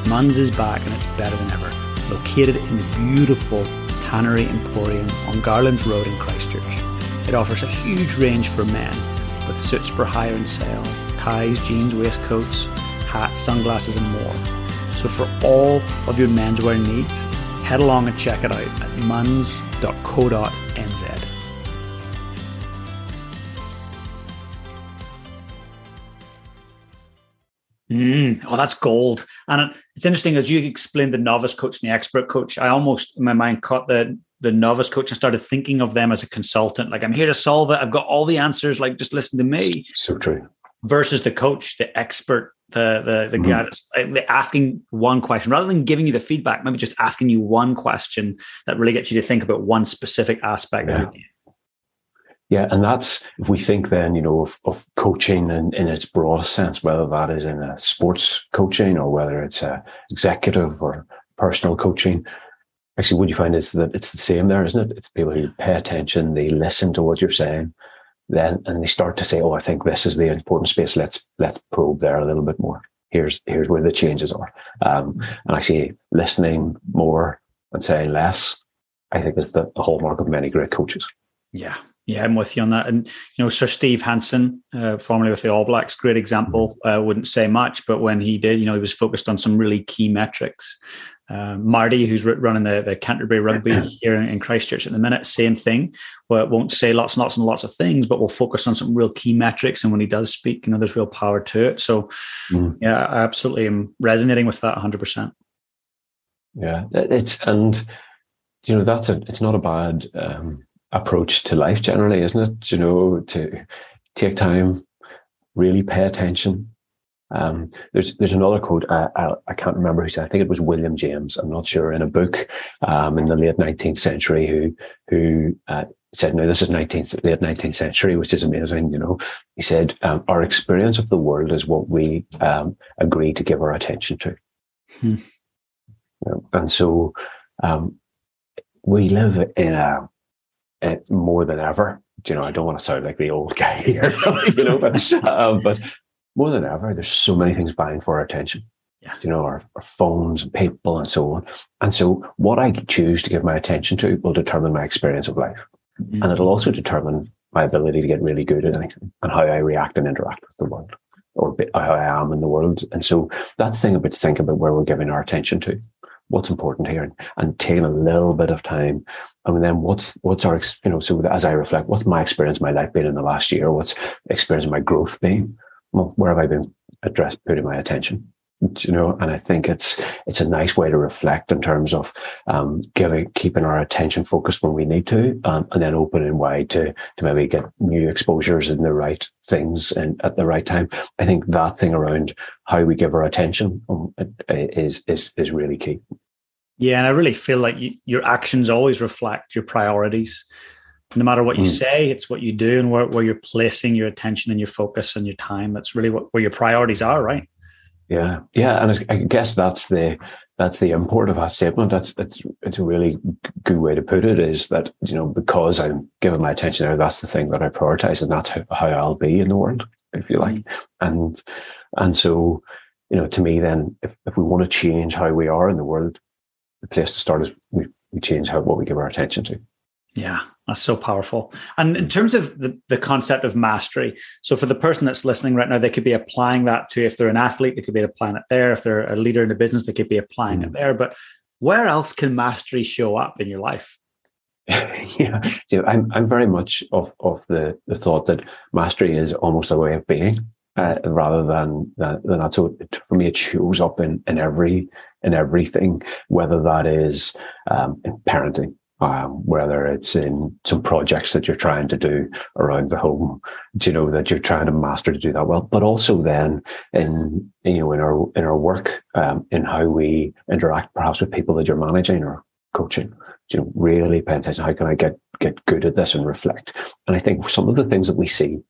Munns is back and it's better than ever. Located in the beautiful Tannery Emporium on Garlands Road in Christchurch. It offers a huge range for men, with suits for hire and sale, ties, jeans, waistcoats, hats, sunglasses, and more. So for all of your menswear needs, head along and check it out at munns.co.nz. Mm, oh, that's gold. And it's interesting as you explained the novice coach and the expert coach. I almost in my mind caught the the novice coach and started thinking of them as a consultant. Like I'm here to solve it. I've got all the answers. Like just listen to me. So true. Versus the coach, the expert, the the the mm-hmm. guy that's asking one question rather than giving you the feedback. Maybe just asking you one question that really gets you to think about one specific aspect yeah. Yeah, and that's if we think then, you know, of, of coaching in, in its broadest sense, whether that is in a sports coaching or whether it's a executive or personal coaching, actually what you find is that it's the same there, isn't it? It's people who pay attention, they listen to what you're saying, then and they start to say, "Oh, I think this is the important space. Let's let's probe there a little bit more. Here's here's where the changes are." Um, and actually listening more and saying less, I think is the, the hallmark of many great coaches. Yeah, yeah, I'm with you on that. And you know, Sir Steve Hansen, uh, formerly with the All Blacks, great example. Mm-hmm. Uh, wouldn't say much, but when he did, you know, he was focused on some really key metrics. Uh, Marty, who's running the, the Canterbury Rugby [LAUGHS] here in, Christchurch at the minute, same thing. Well, it won't say lots and lots and lots of things, but we'll focus on some real key metrics. And when he does speak, you know, there's real power to it. So, mm. yeah, I absolutely am resonating with that 100%. Yeah, it's and you know that's a it's not a bad um, approach to life generally, isn't it? You know, to take time, really pay attention, Um, there's there's another quote uh, I, I, can't remember who said I think it was William James I'm not sure in a book um, in the late 19th century who who uh, said no this is 19th late 19th century which is amazing you know he said um, our experience of the world is what we um, agree to give our attention to hmm. and so um, we live in a, a, more than ever you know I don't want to sound like the old guy [LAUGHS] here you know but, um, but more than ever, there's so many things vying for our attention. Yeah. You know, our, our phones and people and so on. And so what I choose to give my attention to will determine my experience of life. Mm-hmm. And it'll also determine my ability to get really good at anything and how I react and interact with the world or how I am in the world. And so that's the thing about to think about where we're giving our attention to. What's important here and, and taking a little bit of time. And then what's, what's our, you know, so as I reflect, what's my experience, my life been in the last year? What's experience my growth been? Well, where have I been? Addressed, putting my attention? you know and i think it's it's a nice way to reflect in terms of um, giving keeping our attention focused when we need to um, and then opening wide to to maybe get new exposures in the right things and at the right time. I think that thing around how we give our attention um, is is is really key. Yeah and i really feel like you, your actions always reflect your priorities no matter what you mm. say, it's what you do and where, where you're placing your attention and your focus and your time. That's really what where your priorities are, right? Yeah, yeah, and I guess that's the that's the import of that statement. That's it's it's a really good way to put it. Is that you know because I'm giving my attention there, that's the thing that I prioritize, and that's how, how I'll be in the world, if you like. Mm. And and so you know, to me, then if if we want to change how we are in the world, the place to start is we we change how what we give our attention to. Yeah, that's so powerful. And in terms of the, the concept of mastery, so for the person that's listening right now, they could be applying that to if they're an athlete, they could be applying it there. If they're a leader in a business, they could be applying mm. it there. But where else can mastery show up in your life? [LAUGHS] yeah, I'm I'm very much of of the the thought that mastery is almost a way of being, uh, rather than, than than that. So it, for me, it shows up in in every in everything, whether that is um, in parenting, um, whether it's in some projects that you're trying to do around the home, you know, that you're trying to master to do that well, but also then in, you know, in our, in our work, um, in how we interact perhaps with people that you're managing or coaching, you know, really pay attention. How can I get, get good at this and reflect? And I think some of the things that we see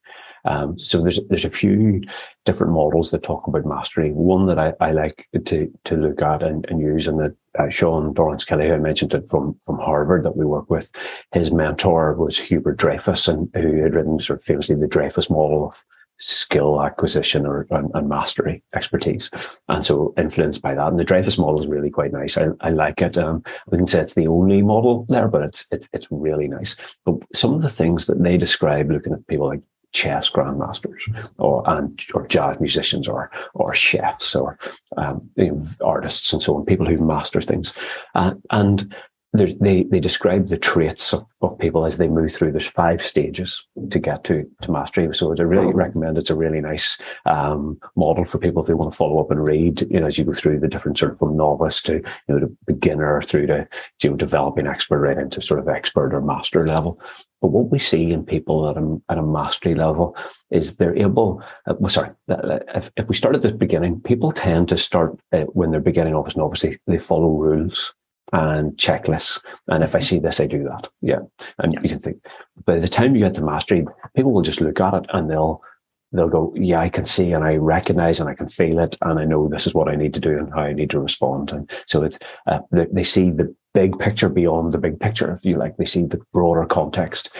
um, so there's there's a few different models that talk about mastery. One that I, I like to to look at and, and use, and that uh, Sean Dorrance Kelly, who I mentioned it from from Harvard that we work with, his mentor was Hubert Dreyfus, and who had written sort of famously the Dreyfus model of skill acquisition or and, and, mastery expertise. And so influenced by that. And the dreyfus model is really quite nice. I, I like it. Um, i wouldn't say it's the only model there but it's, it's it's really nice. But some of the things that they describe looking at people like chess grandmasters or and or jazz musicians or or chefs or um, you know, artists and so on, people who master things. Uh, and they, they describe the traits of, of people as they move through. There's five stages to get to, to mastery. So I really recommend it's a really nice um, model for people if they want to follow up and read, you know, as you go through the different sort of from novice to, you know, to beginner through to, you know, developing expert right into sort of expert or master level. But what we see in people at a, at a mastery level is they're able, uh, well, sorry, if, if we start at the beginning, people tend to start uh, when they're beginning off as novice, they, they follow rules and checklists. And if I see this, I do that. Yeah. And yeah. you can think by the time you get to mastery, people will just look at it and they'll they'll go, Yeah, I can see and I recognize and I can feel it and I know this is what I need to do and how I need to respond. And so it's uh, they, they see the big picture beyond the big picture, if you like. They see the broader context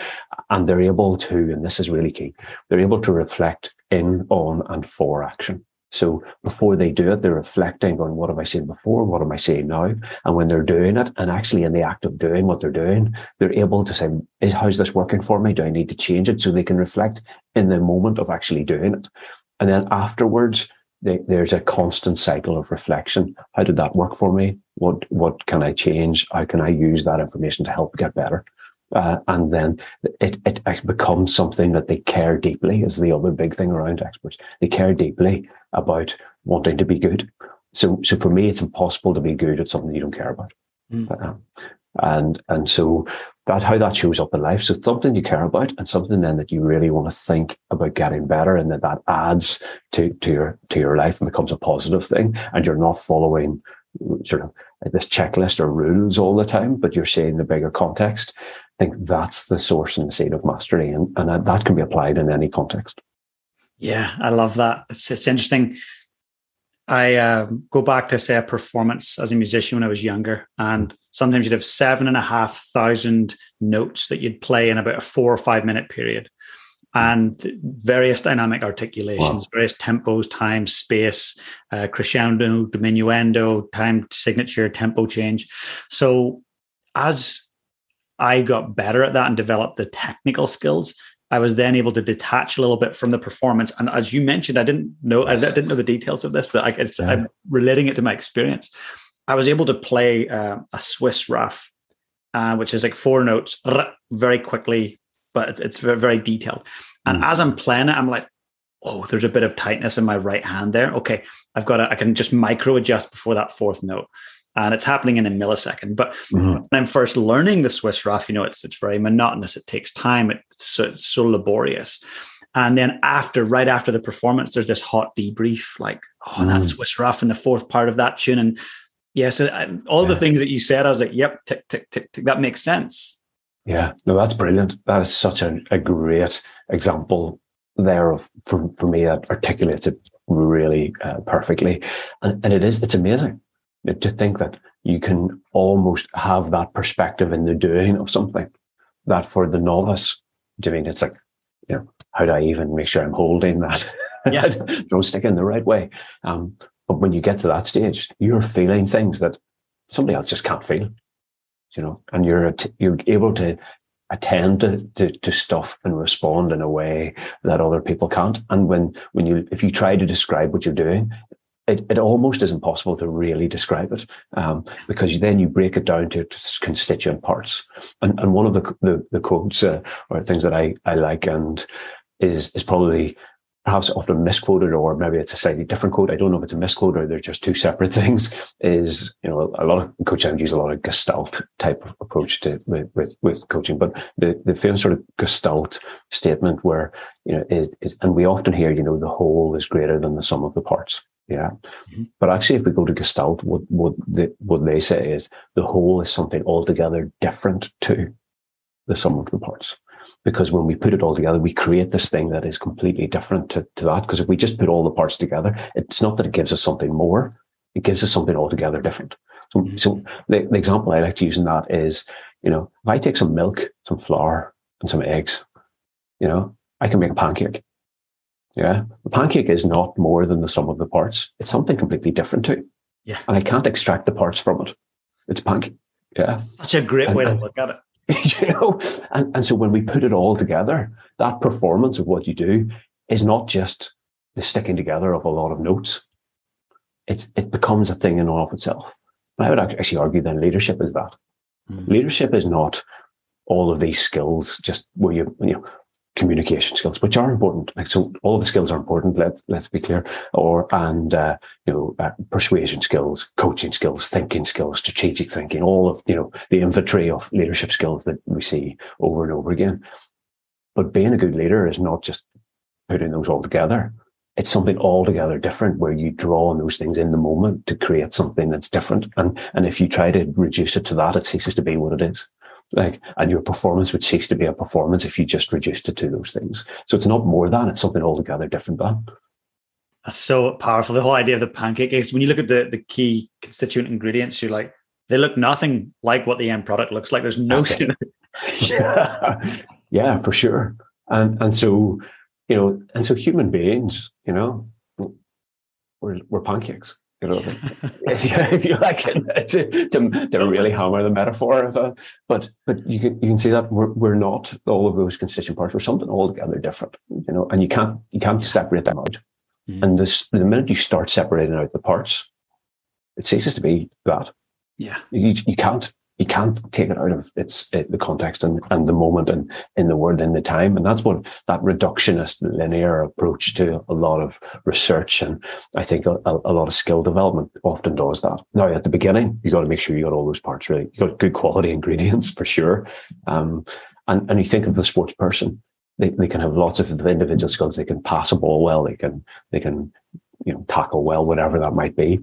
and they're able to, and this is really key, they're able to reflect in, on, and for action. So before they do it, they're reflecting on what have I seen before? What am I saying now? And when they're doing it and actually in the act of doing what they're doing, they're able to say, is how's this working for me? Do I need to change it? So they can reflect in the moment of actually doing it. And then afterwards, they, there's a constant cycle of reflection. How did that work for me? What, what can I change? How can I use that information to help get better? Uh, and then it, it becomes something that they care deeply is the other big thing around experts. They care deeply about wanting to be good. So, so for me, it's impossible to be good at something you don't care about. Mm. um, And and so that's how that shows up in life. So something you care about and something then that you really want to think about getting better and that that adds to, to your, to your life and becomes a positive thing. And you're not following sort of this checklist or rules all the time, but you're seeing the bigger context. I think that's the source and the seed of mastery. And, and that, that can be applied in any context. Yeah, I love that. It's, it's interesting. I uh, go back to say a performance as a musician when I was younger, and sometimes you'd have seven and a half thousand notes that you'd play in about a four or five minute period, and various dynamic articulations, wow. various tempos, time, space, uh, crescendo, diminuendo, time signature, tempo change. So as I got better at that and developed the technical skills, I was then able to detach a little bit from the performance. And as you mentioned, I didn't know I didn't know the details of this, but I, yeah. I'm relating it to my experience. I was able to play uh, a Swiss Raff, uh, which is like four notes very quickly, but it's, it's very, very detailed. And mm. as I'm playing it, I'm like, oh, there's a bit of tightness in my right hand there. Okay, I've got to, I can just micro adjust before that fourth note and it's happening in a millisecond. But mm-hmm. when I'm first learning the Swiss Raff, you know, it's it's very monotonous. It takes time. It's so, it's so laborious. And then after, right after the performance, there's this hot debrief, like, oh, mm. that's Swiss Raff in the fourth part of that tune. And yeah, so I, all yeah. the things that you said, I was like, yep, tick, tick, tick, tick. That makes sense. Yeah, no, that's brilliant. That is such a, a great example there of for, for me that articulates it really uh, perfectly. And, and it is, it's amazing to think that you can almost have that perspective in the doing of something that for the novice, I mean, it's like, you know, how do I even make sure I'm holding that? Yeah. [LAUGHS] Don't stick in the right way. Um, but when you get to that stage, you're feeling things that somebody else just can't feel, you know, and you're, you're able to attend to, to, to, stuff and respond in a way that other people can't. And when, when you, if you try to describe what you're doing, it, it almost is impossible to really describe it um, because then you break it down to its constituent parts. And, and one of the, the, the quotes uh, or things that I, I like and is, is probably perhaps often misquoted or maybe it's a slightly different quote. I don't know if it's a misquote or they're just two separate [LAUGHS] things is, you know, a lot of coaches use a lot of gestalt type of approach to with, with, with coaching, but the, the famous sort of gestalt statement where, you know, is, is, and we often hear, you know, the whole is greater than the sum of the parts. Yeah. Mm-hmm. But actually, if we go to Gestalt, what, what, the, what they say is the whole is something altogether different to the sum of the parts. Because when we put it all together, we create this thing that is completely different to, to that. Because if we just put all the parts together, it's not that it gives us something more, it gives us something altogether different. So, mm-hmm. so the, the example I like to use in that is, you know, if I take some milk, some flour, and some eggs, you know, I can make a pancake yeah. The pancake is not more than the sum of the parts. It's something completely different too. Yeah. And I can't extract the parts from it. It's pancake. Yeah. Such a great and, way to look at it. [LAUGHS] you know, and, and so when we put it all together, that performance of what you do is not just the sticking together of a lot of notes. It's it becomes a thing in and of itself. And I would actually argue then leadership is that. Mm. Leadership is not all of these skills just where you you know communication skills, which are important. Like so, all the skills are important. Let let's be clear. Or and uh, you know, uh, persuasion skills, coaching skills, thinking skills, strategic thinking. All of you know the inventory of leadership skills that we see over and over again. But being a good leader is not just putting those all together. It's something altogether different where you draw on those things in the moment to create something that's different. And and if you try to reduce it to that, it ceases to be what it is. Like, and your performance would cease to be a performance if you just reduced it to those things. So it's not more than, it's something altogether different than. That's so powerful. The whole idea of the pancake is when you look at the, the key constituent ingredients, you're like, they look nothing like what the end product looks like. There's no [LAUGHS] yeah. yeah, for sure. And and so, you know, and so human beings, you know, we're, we're pancakes. You know, [LAUGHS] if you like it, to, to, to, really hammer the metaphor of it. But but you can you can see that we're, we're not all of those constituent parts. We're something altogether different. You know, and you can't you can't separate them out. Mm-hmm. And this the minute you start separating out the parts, it ceases to be that. Yeah, you you can't you can't take it out of its it, the context and, and the moment and in the word in the time. And that's what that reductionist linear approach to a lot of research and i think a, a lot of skill development often does that. Now at the beginning you got to make sure you got all those parts really you got good quality [LAUGHS] ingredients for sure. Um, and and you think of the sports person. They, they can have lots of individual skills. They can pass a ball well. They can they can you know tackle well whatever that might be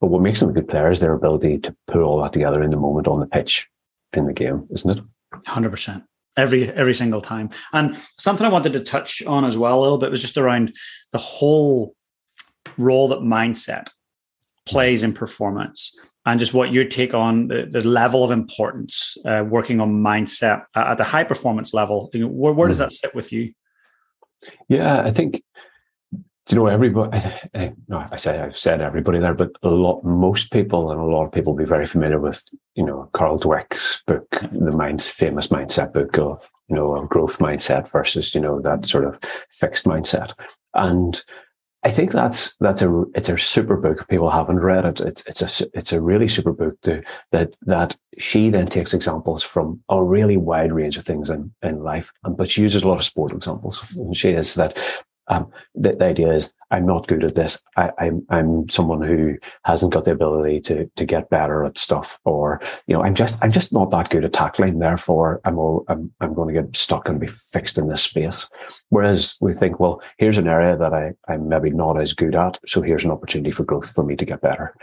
but what makes them a good player is their ability to put all that together in the moment on the pitch in the game, isn't it? Hundred percent. Every every single time. And something I wanted to touch on as well a little bit was just around the whole role that mindset plays in performance and just what your take on the, the level of importance uh, working on mindset at the high performance level where, where does hmm. that sit with you yeah i think you know everybody I, no, I say I've said everybody there, but a lot most people and a lot of people will be very familiar with you know Carol Dweck's book, the famous mindset book of you know of growth mindset versus you know that sort of fixed mindset. And I think that's that's a it's a super book. People haven't read it. It's it's a it's a really super book to, that that she then takes examples from a really wide range of things in, in life, um, but she uses a lot of sport examples. And she is that um, the, the, idea is I'm not good at this. I, I'm I'm someone who hasn't got the ability to to get better at stuff, or you know, I'm just I'm just not that good at tackling. Therefore, I'm all, I'm I'm going to get stuck and be fixed in this space. Whereas we think, well, here's an area that I I'm maybe not as good at, so here's an opportunity for growth for me to get better.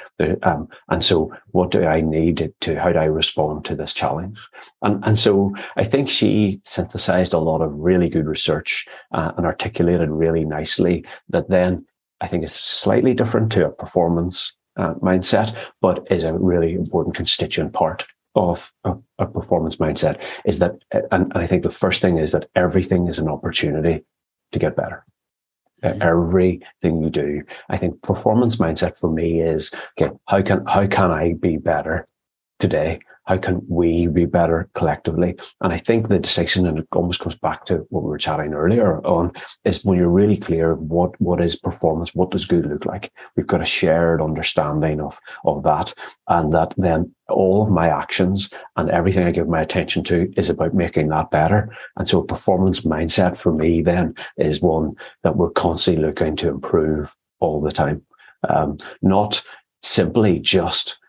Um, and so, what do I need to? How do I respond to this challenge? And and so, I think she synthesized a lot of really good research uh, and articulated really really nicely that then I think is slightly different to a performance uh, mindset, but is a really important constituent part of a, a performance mindset is that, and, and, I think the first thing is that everything is an opportunity to get better. Mm-hmm. Everything you do, I think performance mindset for me is, okay, how can, how can I be better today? How can we be better collectively? And I think the distinction, and it almost comes back to what we were chatting earlier on, is when you're really clear what what is performance, what does good look like? We've got a shared understanding of of that, and that then all of my actions and everything I give my attention to is about making that better. And so a performance mindset for me then is one that we're constantly looking to improve all the time. Um, not simply just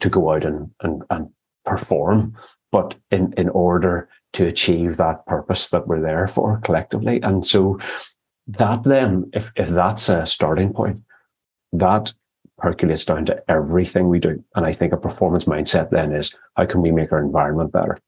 to go out and, and, and perform, but in, in order to achieve that purpose that we're there for collectively. And so that then, if, if that's a starting point, that percolates down to everything we do. And I think a performance mindset then is how can we make our environment better?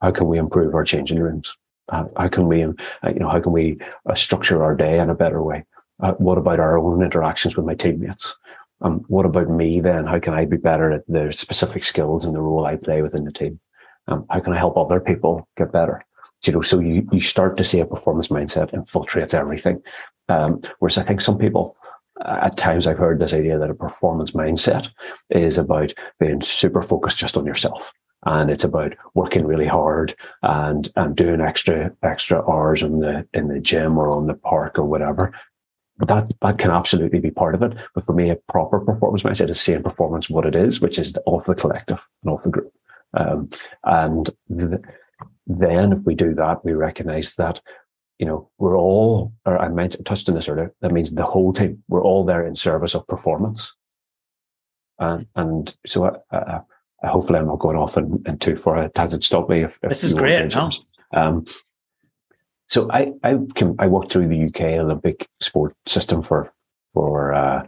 How can we improve our changing rooms? Uh, how can we, uh, you know, how can we uh, structure our day in a better way? Uh, what about our own interactions with my teammates? Um, what about me then? How can I be better at the specific skills and the role I play within the team? Um, how can I help other people get better? You know, so you, you start to see a performance mindset infiltrates everything. Um, whereas I think some people, uh, at times I've heard this idea that a performance mindset is about being super focused just on yourself. And it's about working really hard and, and doing extra, extra hours in the, in the gym or on the park or whatever that that can absolutely be part of it. But for me, a proper performance mindset is seeing performance what it is, which is of the collective and of the group. Um, and the, then if we do that, we recognize that, you know, we're all, or I mentioned, touched on this earlier, that means the whole team, we're all there in service of performance. And, and so I, I, I hopefully I'm not going off in, in too far. It hasn't stopped me. If, if this is great. No? Um, so I I, can, I worked through the UK Olympic sport system for for uh,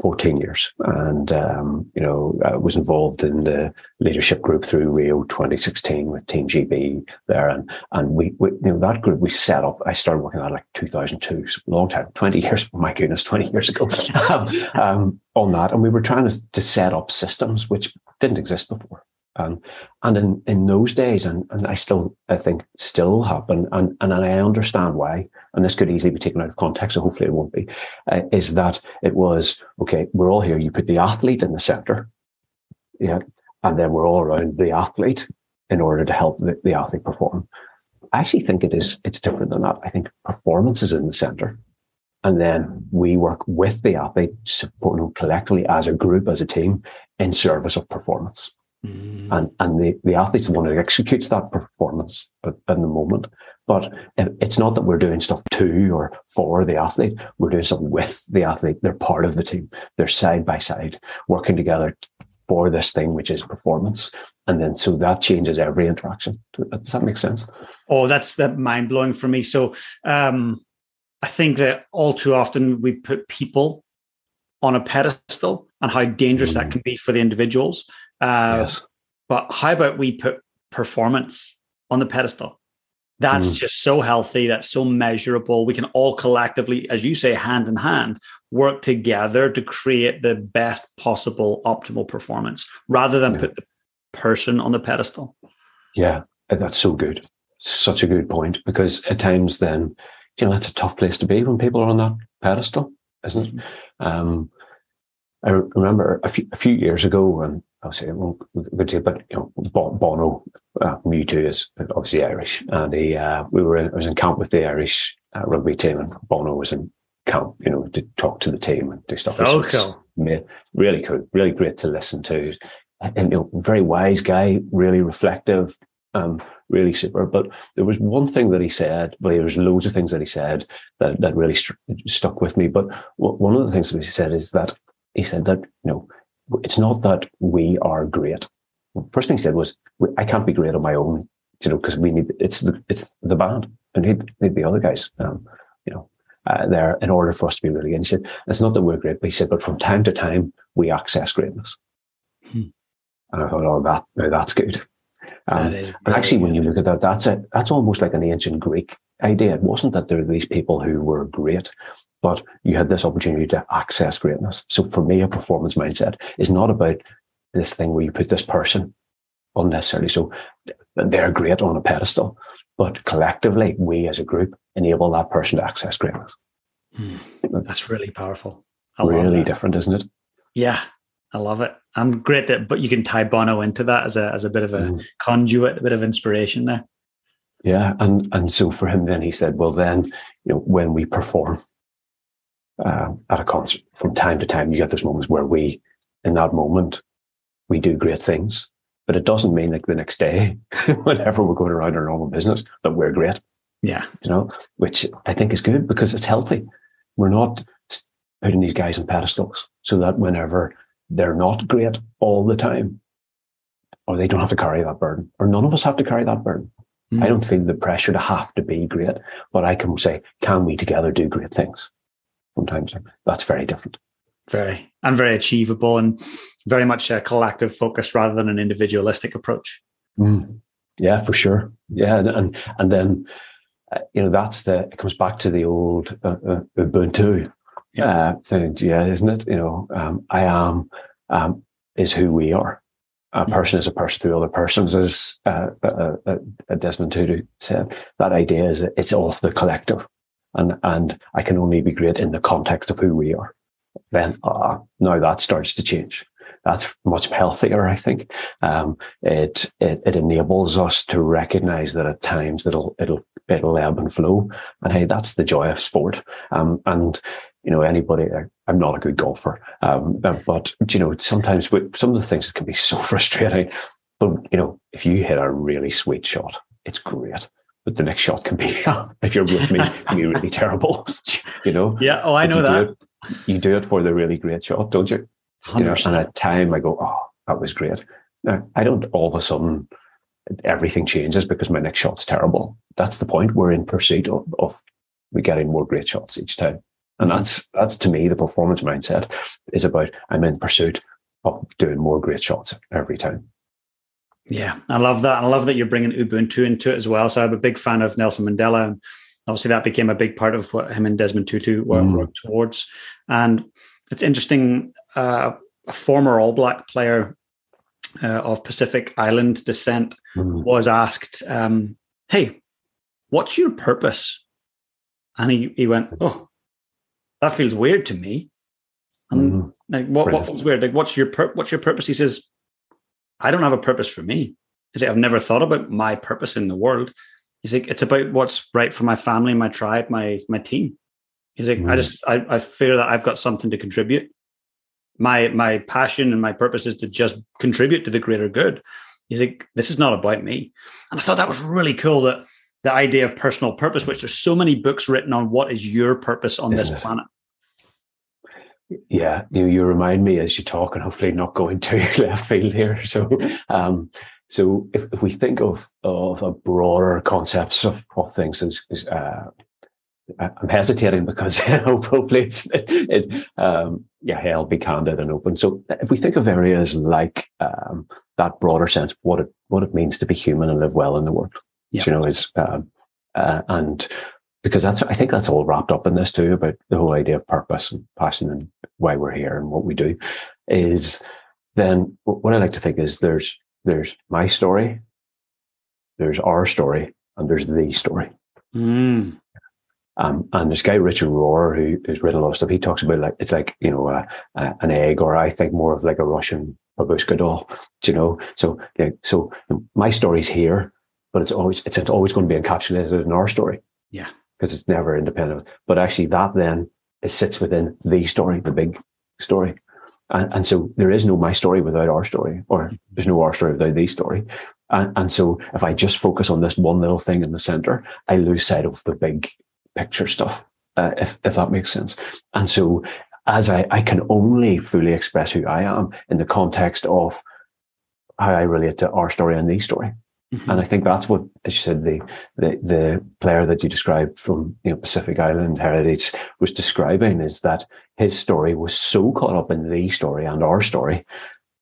14 years, and um, you know I was involved in the leadership group through Rio 2016 with Team GB there, and and we, we you know that group we set up. I started working on like 2002, so long time, 20 [LAUGHS] years. My goodness, 20 years ago [LAUGHS] um, um, on that, and we were trying to, to set up systems which didn't exist before. And in, in those days, and, and I still, I think, still happen, and, and I understand why, and this could easily be taken out of context, so hopefully it won't be, uh, is that it was, okay, we're all here, you put the athlete in the center, yeah, and then we're all around the athlete in order to help the, the athlete perform. I actually think it is, it's different than that. I think performance is in the center. And then we work with the athlete, supporting collectively as a group, as a team, in service of performance. Mm. And, and the, the athlete's the one who executes that performance in the moment. But it's not that we're doing stuff to or for the athlete. We're doing something with the athlete. They're part of the team. They're side by side working together for this thing, which is performance. And then so that changes every interaction. Does that make sense? Oh, that's that mind blowing for me. So um, I think that all too often we put people on a pedestal and how dangerous mm. that can be for the individuals. Uh, yes. But how about we put performance on the pedestal? That's mm. just so healthy. That's so measurable. We can all collectively, as you say, hand in hand, work together to create the best possible optimal performance rather than yeah. put the person on the pedestal. Yeah, that's so good. Such a good point because at times then, you know, that's a tough place to be when people are on that pedestal, isn't it? Mm-hmm. Um, I remember a few, a few years ago when I'll say, well, good say, but you know, Bono, uh, U2 is obviously Irish, and he, uh, we were in, I was in camp with the Irish uh, rugby team, and Bono was in camp, you know, to talk to the team and do stuff. So cool, really cool, really great to listen to, and you know, very wise guy, really reflective, um, really super. But there was one thing that he said. Well, there was loads of things that he said that that really st- stuck with me. But one of the things that he said is that he said that you know it's not that we are great. First thing he said was, "I can't be great on my own," you know, because we need it's the it's the band and need need the other guys, um, you know, uh, there in order for us to be really good. And he said, "It's not that we're great," but he said, "But from time to time we access greatness." Hmm. And I thought, "Oh, that no, that's good." Um, and actually, good. when you look at that, that's it. That's almost like an ancient Greek idea. It wasn't that there were these people who were great but you had this opportunity to access greatness. So for me, a performance mindset is not about this thing where you put this person unnecessarily. So they're great on a pedestal, but collectively, we as a group enable that person to access greatness. Mm, that's really powerful. I really different, isn't it? Yeah, I love it. I'm great that, but you can tie Bono into that as a as a bit of a mm. conduit, a bit of inspiration there. Yeah, and and so for him, then he said, well, then you know, when we perform, uh, at a concert from time to time, you get those moments where we, in that moment, we do great things. But it doesn't mean like the next day, [LAUGHS] whenever we're going around our normal business, that we're great. Yeah. You know, which I think is good because it's healthy. We're not putting these guys on pedestals so that whenever they're not great all the time, or they don't have to carry that burden, or none of us have to carry that burden. Mm. I don't feel the pressure to have to be great, but I can say, can we together do great things? Sometimes. That's very different. Very and very achievable and very much a collective focus rather than an individualistic approach. Mm. Yeah, for sure. Yeah, and and, and then uh, you know that's the it comes back to the old uh, uh, Ubuntu yeah. Uh, thing. Yeah, isn't it? You know, um, I am um, is who we are. A person is a person through other persons, as uh, uh, uh, Desmond Tutu said. That idea is it's of the collective and and I can only be great in the context of who we are. Then uh, now that starts to change. That's much healthier, I think. Um, it, it it enables us to recognize that at times it'll it'll it'll ebb and flow, and hey, that's the joy of sport. Um, and you know anybody i'm not a good golfer um, but you know sometimes with some of the things can be so [LAUGHS] frustrating but you know if you hit a really sweet shot it's great but the next shot can be, [LAUGHS] if you're with me, [LAUGHS] can be really terrible. [LAUGHS] You know? Yeah. Oh, I know you that. Do it, you do it for the really great shot, don't you? 100%. You know, and at time I go, oh, that was great. Now, I don't all of a sudden everything changes because my next shot's terrible. That's the point. We're in pursuit of, of we getting more great shots each time. And mm-hmm. that's that's to me the performance mindset is about I'm in pursuit of doing more great shots every time. Yeah, I love that. I love that you're bringing Ubuntu into it as well. So I'm a big fan of Nelson Mandela. And obviously, that became a big part of what him and Desmond Tutu were mm. worked towards. And it's interesting. Uh, a former All Black player uh, of Pacific Island descent mm. was asked, um, "Hey, what's your purpose?" And he he went, "Oh, that feels weird to me." And mm. like, what, what feels weird? Like, what's your pur- what's your purpose? He says, I don't have a purpose for me. He's like, I've never thought about my purpose in the world. He's like, it's about what's right for my family, my tribe, my my team. He's like, mm. I just I, I fear that I've got something to contribute. my my passion and my purpose is to just contribute to the greater good. He's like, this is not about me. And I thought that was really cool that the idea of personal purpose, which there's so many books written on what is your purpose on Isn't this it? planet. Yeah, you you remind me as you talk, and hopefully not going too [LAUGHS] left field here. So, um, so if, if we think of of a broader concepts of what things is, is uh, I'm hesitating because [LAUGHS] hopefully it's it, it um, yeah, I'll be candid and open. So if we think of areas like um, that broader sense, what it what it means to be human and live well in the world, yeah. you know, is um, uh, and because that's I think that's all wrapped up in this too about the whole idea of purpose and passion and why we're here and what we do is then what I like to think is there's there's my story, there's our story, and there's the story. Mm. Um, and this guy Richard Rohr, who who's written a lot of stuff, he talks about like it's like you know uh, uh, an egg, or I think more of like a Russian babushka doll. Do you know? So yeah, so my story's here, but it's always it's, it's always going to be encapsulated in our story. Yeah, because it's never independent. But actually, that then it sits within the story, the big story. And, and so there is no my story without our story, or there's no our story without the story. And, and so if I just focus on this one little thing in the center, I lose sight of the big picture stuff, uh, if, if that makes sense. And so as I, I can only fully express who I am in the context of how I relate to our story and the story. Mm-hmm. And I think that's what, as you said, the, the, the player that you described from you know, Pacific Island Heritage was describing is that his story was so caught up in the story and our story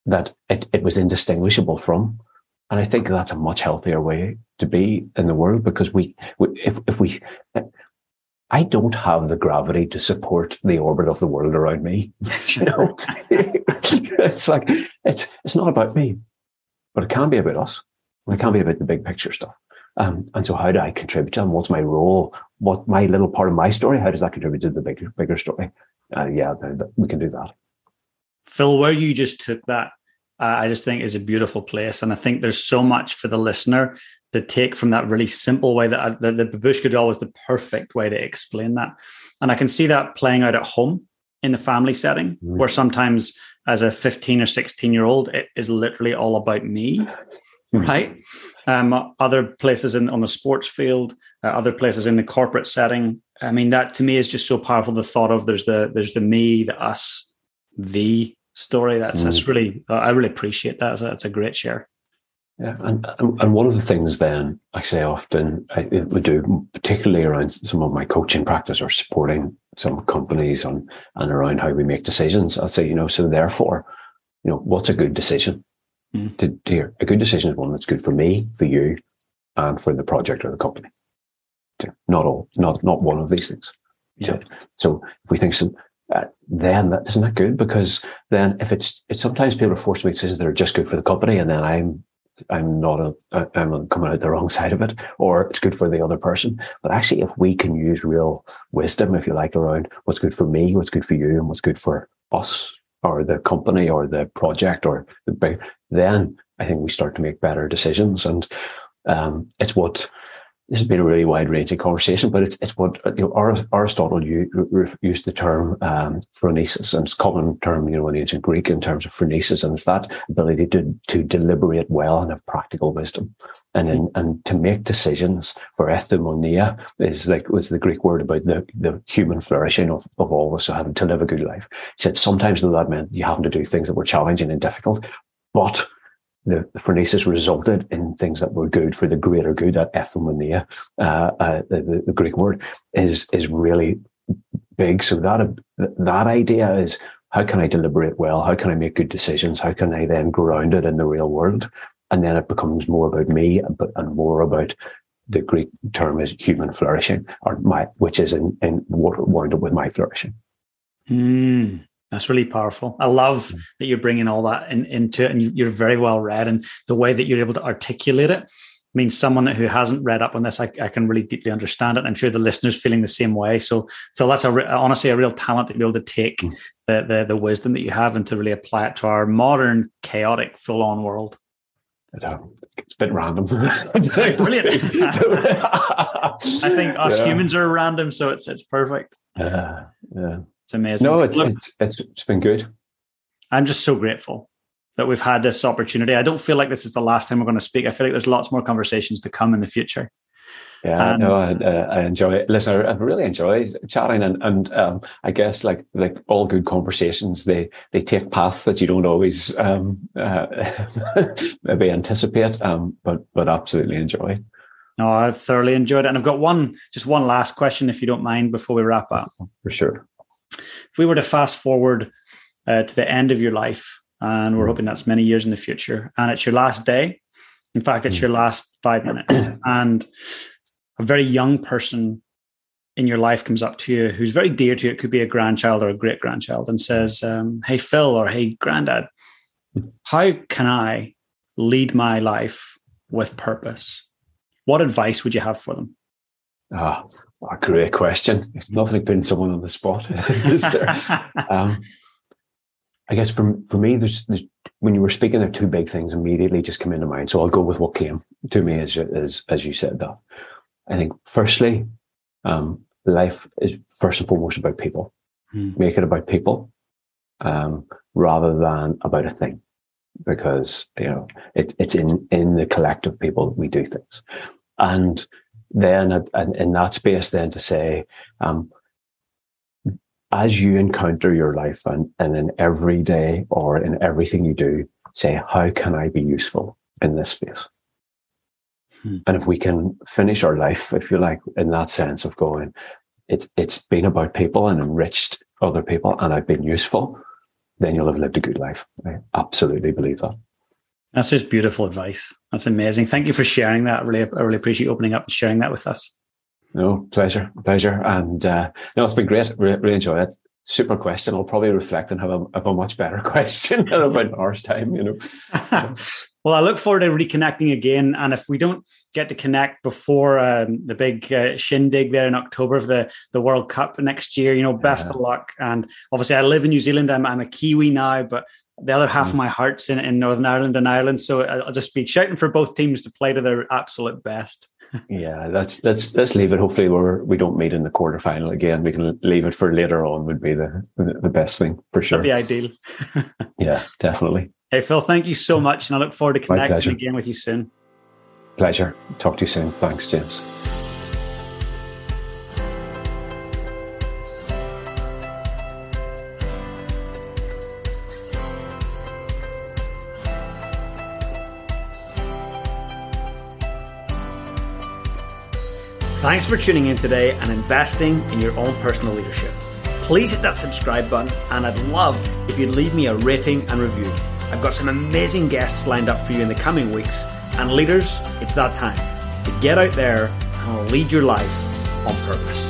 that it, it was indistinguishable from. And I think that's a much healthier way to be in the world because we, we if, if we, I don't have the gravity to support the orbit of the world around me. [LAUGHS] you know, [LAUGHS] [LAUGHS] it's like it's it's not about me, but it can be about us. It can't be about the big picture stuff. Um, and so, how do I contribute? And what's my role? What my little part of my story? How does that contribute to the bigger bigger story? Uh, yeah, we can do that. Phil, where you just took that, uh, I just think is a beautiful place, and I think there's so much for the listener to take from that really simple way that I, the, the babushka doll was the perfect way to explain that. And I can see that playing out at home in the family setting, mm-hmm. where sometimes as a 15 or 16 year old, it is literally all about me. Right? Um, other places in on the sports field, uh, other places in the corporate setting. I mean, that to me is just so powerful. The thought of there's the there's the me, the us, the story. That's mm. that's really I really appreciate that. That's a, that's a great share. Yeah, and and one of the things then I say often I would do, particularly around some of my coaching practice or supporting some companies on and around how we make decisions. I'll say, you know, so therefore, you know, what's a good decision? Mm. To, to hear a good decision is one that's good for me, for you, and for the project or the company. Not all, not not one of these things. Yeah. So, if we think some, uh, then that isn't that good because then if it's it's sometimes people are forced to make decisions that are just good for the company, and then I'm I'm not a, I'm coming out the wrong side of it, or it's good for the other person. But actually, if we can use real wisdom, if you like, around what's good for me, what's good for you, and what's good for us, or the company, or the project, or the big, then I think we start to make better decisions. And um, it's what this has been a really wide ranging conversation, but it's it's what you know, Aristotle used the term um, phronesis, and it's a common term you know in ancient Greek in terms of phronesis, and it's that ability to to deliberate well and have practical wisdom, and in, and to make decisions. For eudaimonia is like was the Greek word about the the human flourishing of of all of us, so having to live a good life. He said sometimes that meant you having to do things that were challenging and difficult, but the, phronesis resulted in things that were good for the greater good. That eudaimonia, uh, uh, the, the, Greek word, is is really big. So that that idea is how can I deliberate well? How can I make good decisions? How can I then ground it in the real world? And then it becomes more about me, but and more about the Greek term is human flourishing, or my, which is in, in wound up with my flourishing. Mm. That's really powerful. I love that you're bringing all that in, into it, and you're very well read, and the way that you're able to articulate it means someone who hasn't read up on this, I, I can really deeply understand it. I'm sure the listeners feeling the same way. So, Phil, that's a re- honestly a real talent to be able to take mm. the, the the wisdom that you have and to really apply it to our modern, chaotic, full on world. It's a bit random. [LAUGHS] Brilliant. [LAUGHS] [LAUGHS] I think us yeah. humans are random, so it's it's perfect. Yeah, yeah. It's amazing. No, it's, it's, it's, it's been good. I'm just so grateful that we've had this opportunity. I don't feel like this is the last time we're going to speak. I feel like there's lots more conversations to come in the future. Yeah, um, no, I, uh, I, enjoy it. Listen, I really enjoy chatting, and and um, I guess like like all good conversations, they they take paths that you don't always um, uh, [LAUGHS] maybe anticipate, um, but but absolutely enjoy. No, I've thoroughly enjoyed it, and I've got one just one last question, if you don't mind, before we wrap up. For sure. If we were to fast forward uh, to the end of your life, and we're mm. hoping that's many years in the future, and it's your last day. In fact, it's mm. your last five minutes, and a very young person in your life comes up to you who's very dear to you, it could be a grandchild or a great grandchild, and says, um, Hey, Phil, or Hey, Granddad, how can I lead my life with purpose? What advice would you have for them? Ah, a great question. It's nothing like putting someone on the spot, [LAUGHS] is there? [LAUGHS] um, I guess for for me, there's, there's when you were speaking, there are two big things immediately just come into mind. So I'll go with what came to me as as as you said that. I think, firstly, um, life is first and foremost about people. Mm. Make it about people um, rather than about a thing, because you know it, it's in in the collective people we do things, and then in that space, then to say, um, as you encounter your life and, and in every day or in everything you do, say, how can I be useful in this space? Hmm. And if we can finish our life, if you like, in that sense of going, it's it's been about people and enriched other people, and I've been useful, then you'll have lived a good life. I absolutely believe that. That's just beautiful advice. That's amazing. Thank you for sharing that. I really, I really appreciate you opening up and sharing that with us. No, pleasure, pleasure. And uh, no, it's been great. Re- really enjoy it. Super question. I'll probably reflect and have a, have a much better [LAUGHS] question in about an hour's time, you know. [LAUGHS] Well, I look forward to reconnecting again. And if we don't get to connect before um, the big uh, shindig there in October of the, the World Cup next year, you know, best yeah. of luck. And obviously, I live in New Zealand. I'm, I'm a Kiwi now, but the other half mm. of my heart's in, in Northern Ireland and Ireland. So I'll just be shouting for both teams to play to their absolute best. [LAUGHS] yeah, let's let's let's leave it. Hopefully, we're we don't meet in the quarterfinal again. We can leave it for later on. Would be the the, the best thing for sure. That'd be ideal. [LAUGHS] yeah, definitely. Hey, Phil, thank you so much. And I look forward to connecting again with you soon. Pleasure. Talk to you soon. Thanks, James. Thanks for tuning in today and investing in your own personal leadership. Please hit that subscribe button, and I'd love if you'd leave me a rating and review. I've got some amazing guests lined up for you in the coming weeks. And leaders, it's that time to get out there and lead your life on purpose.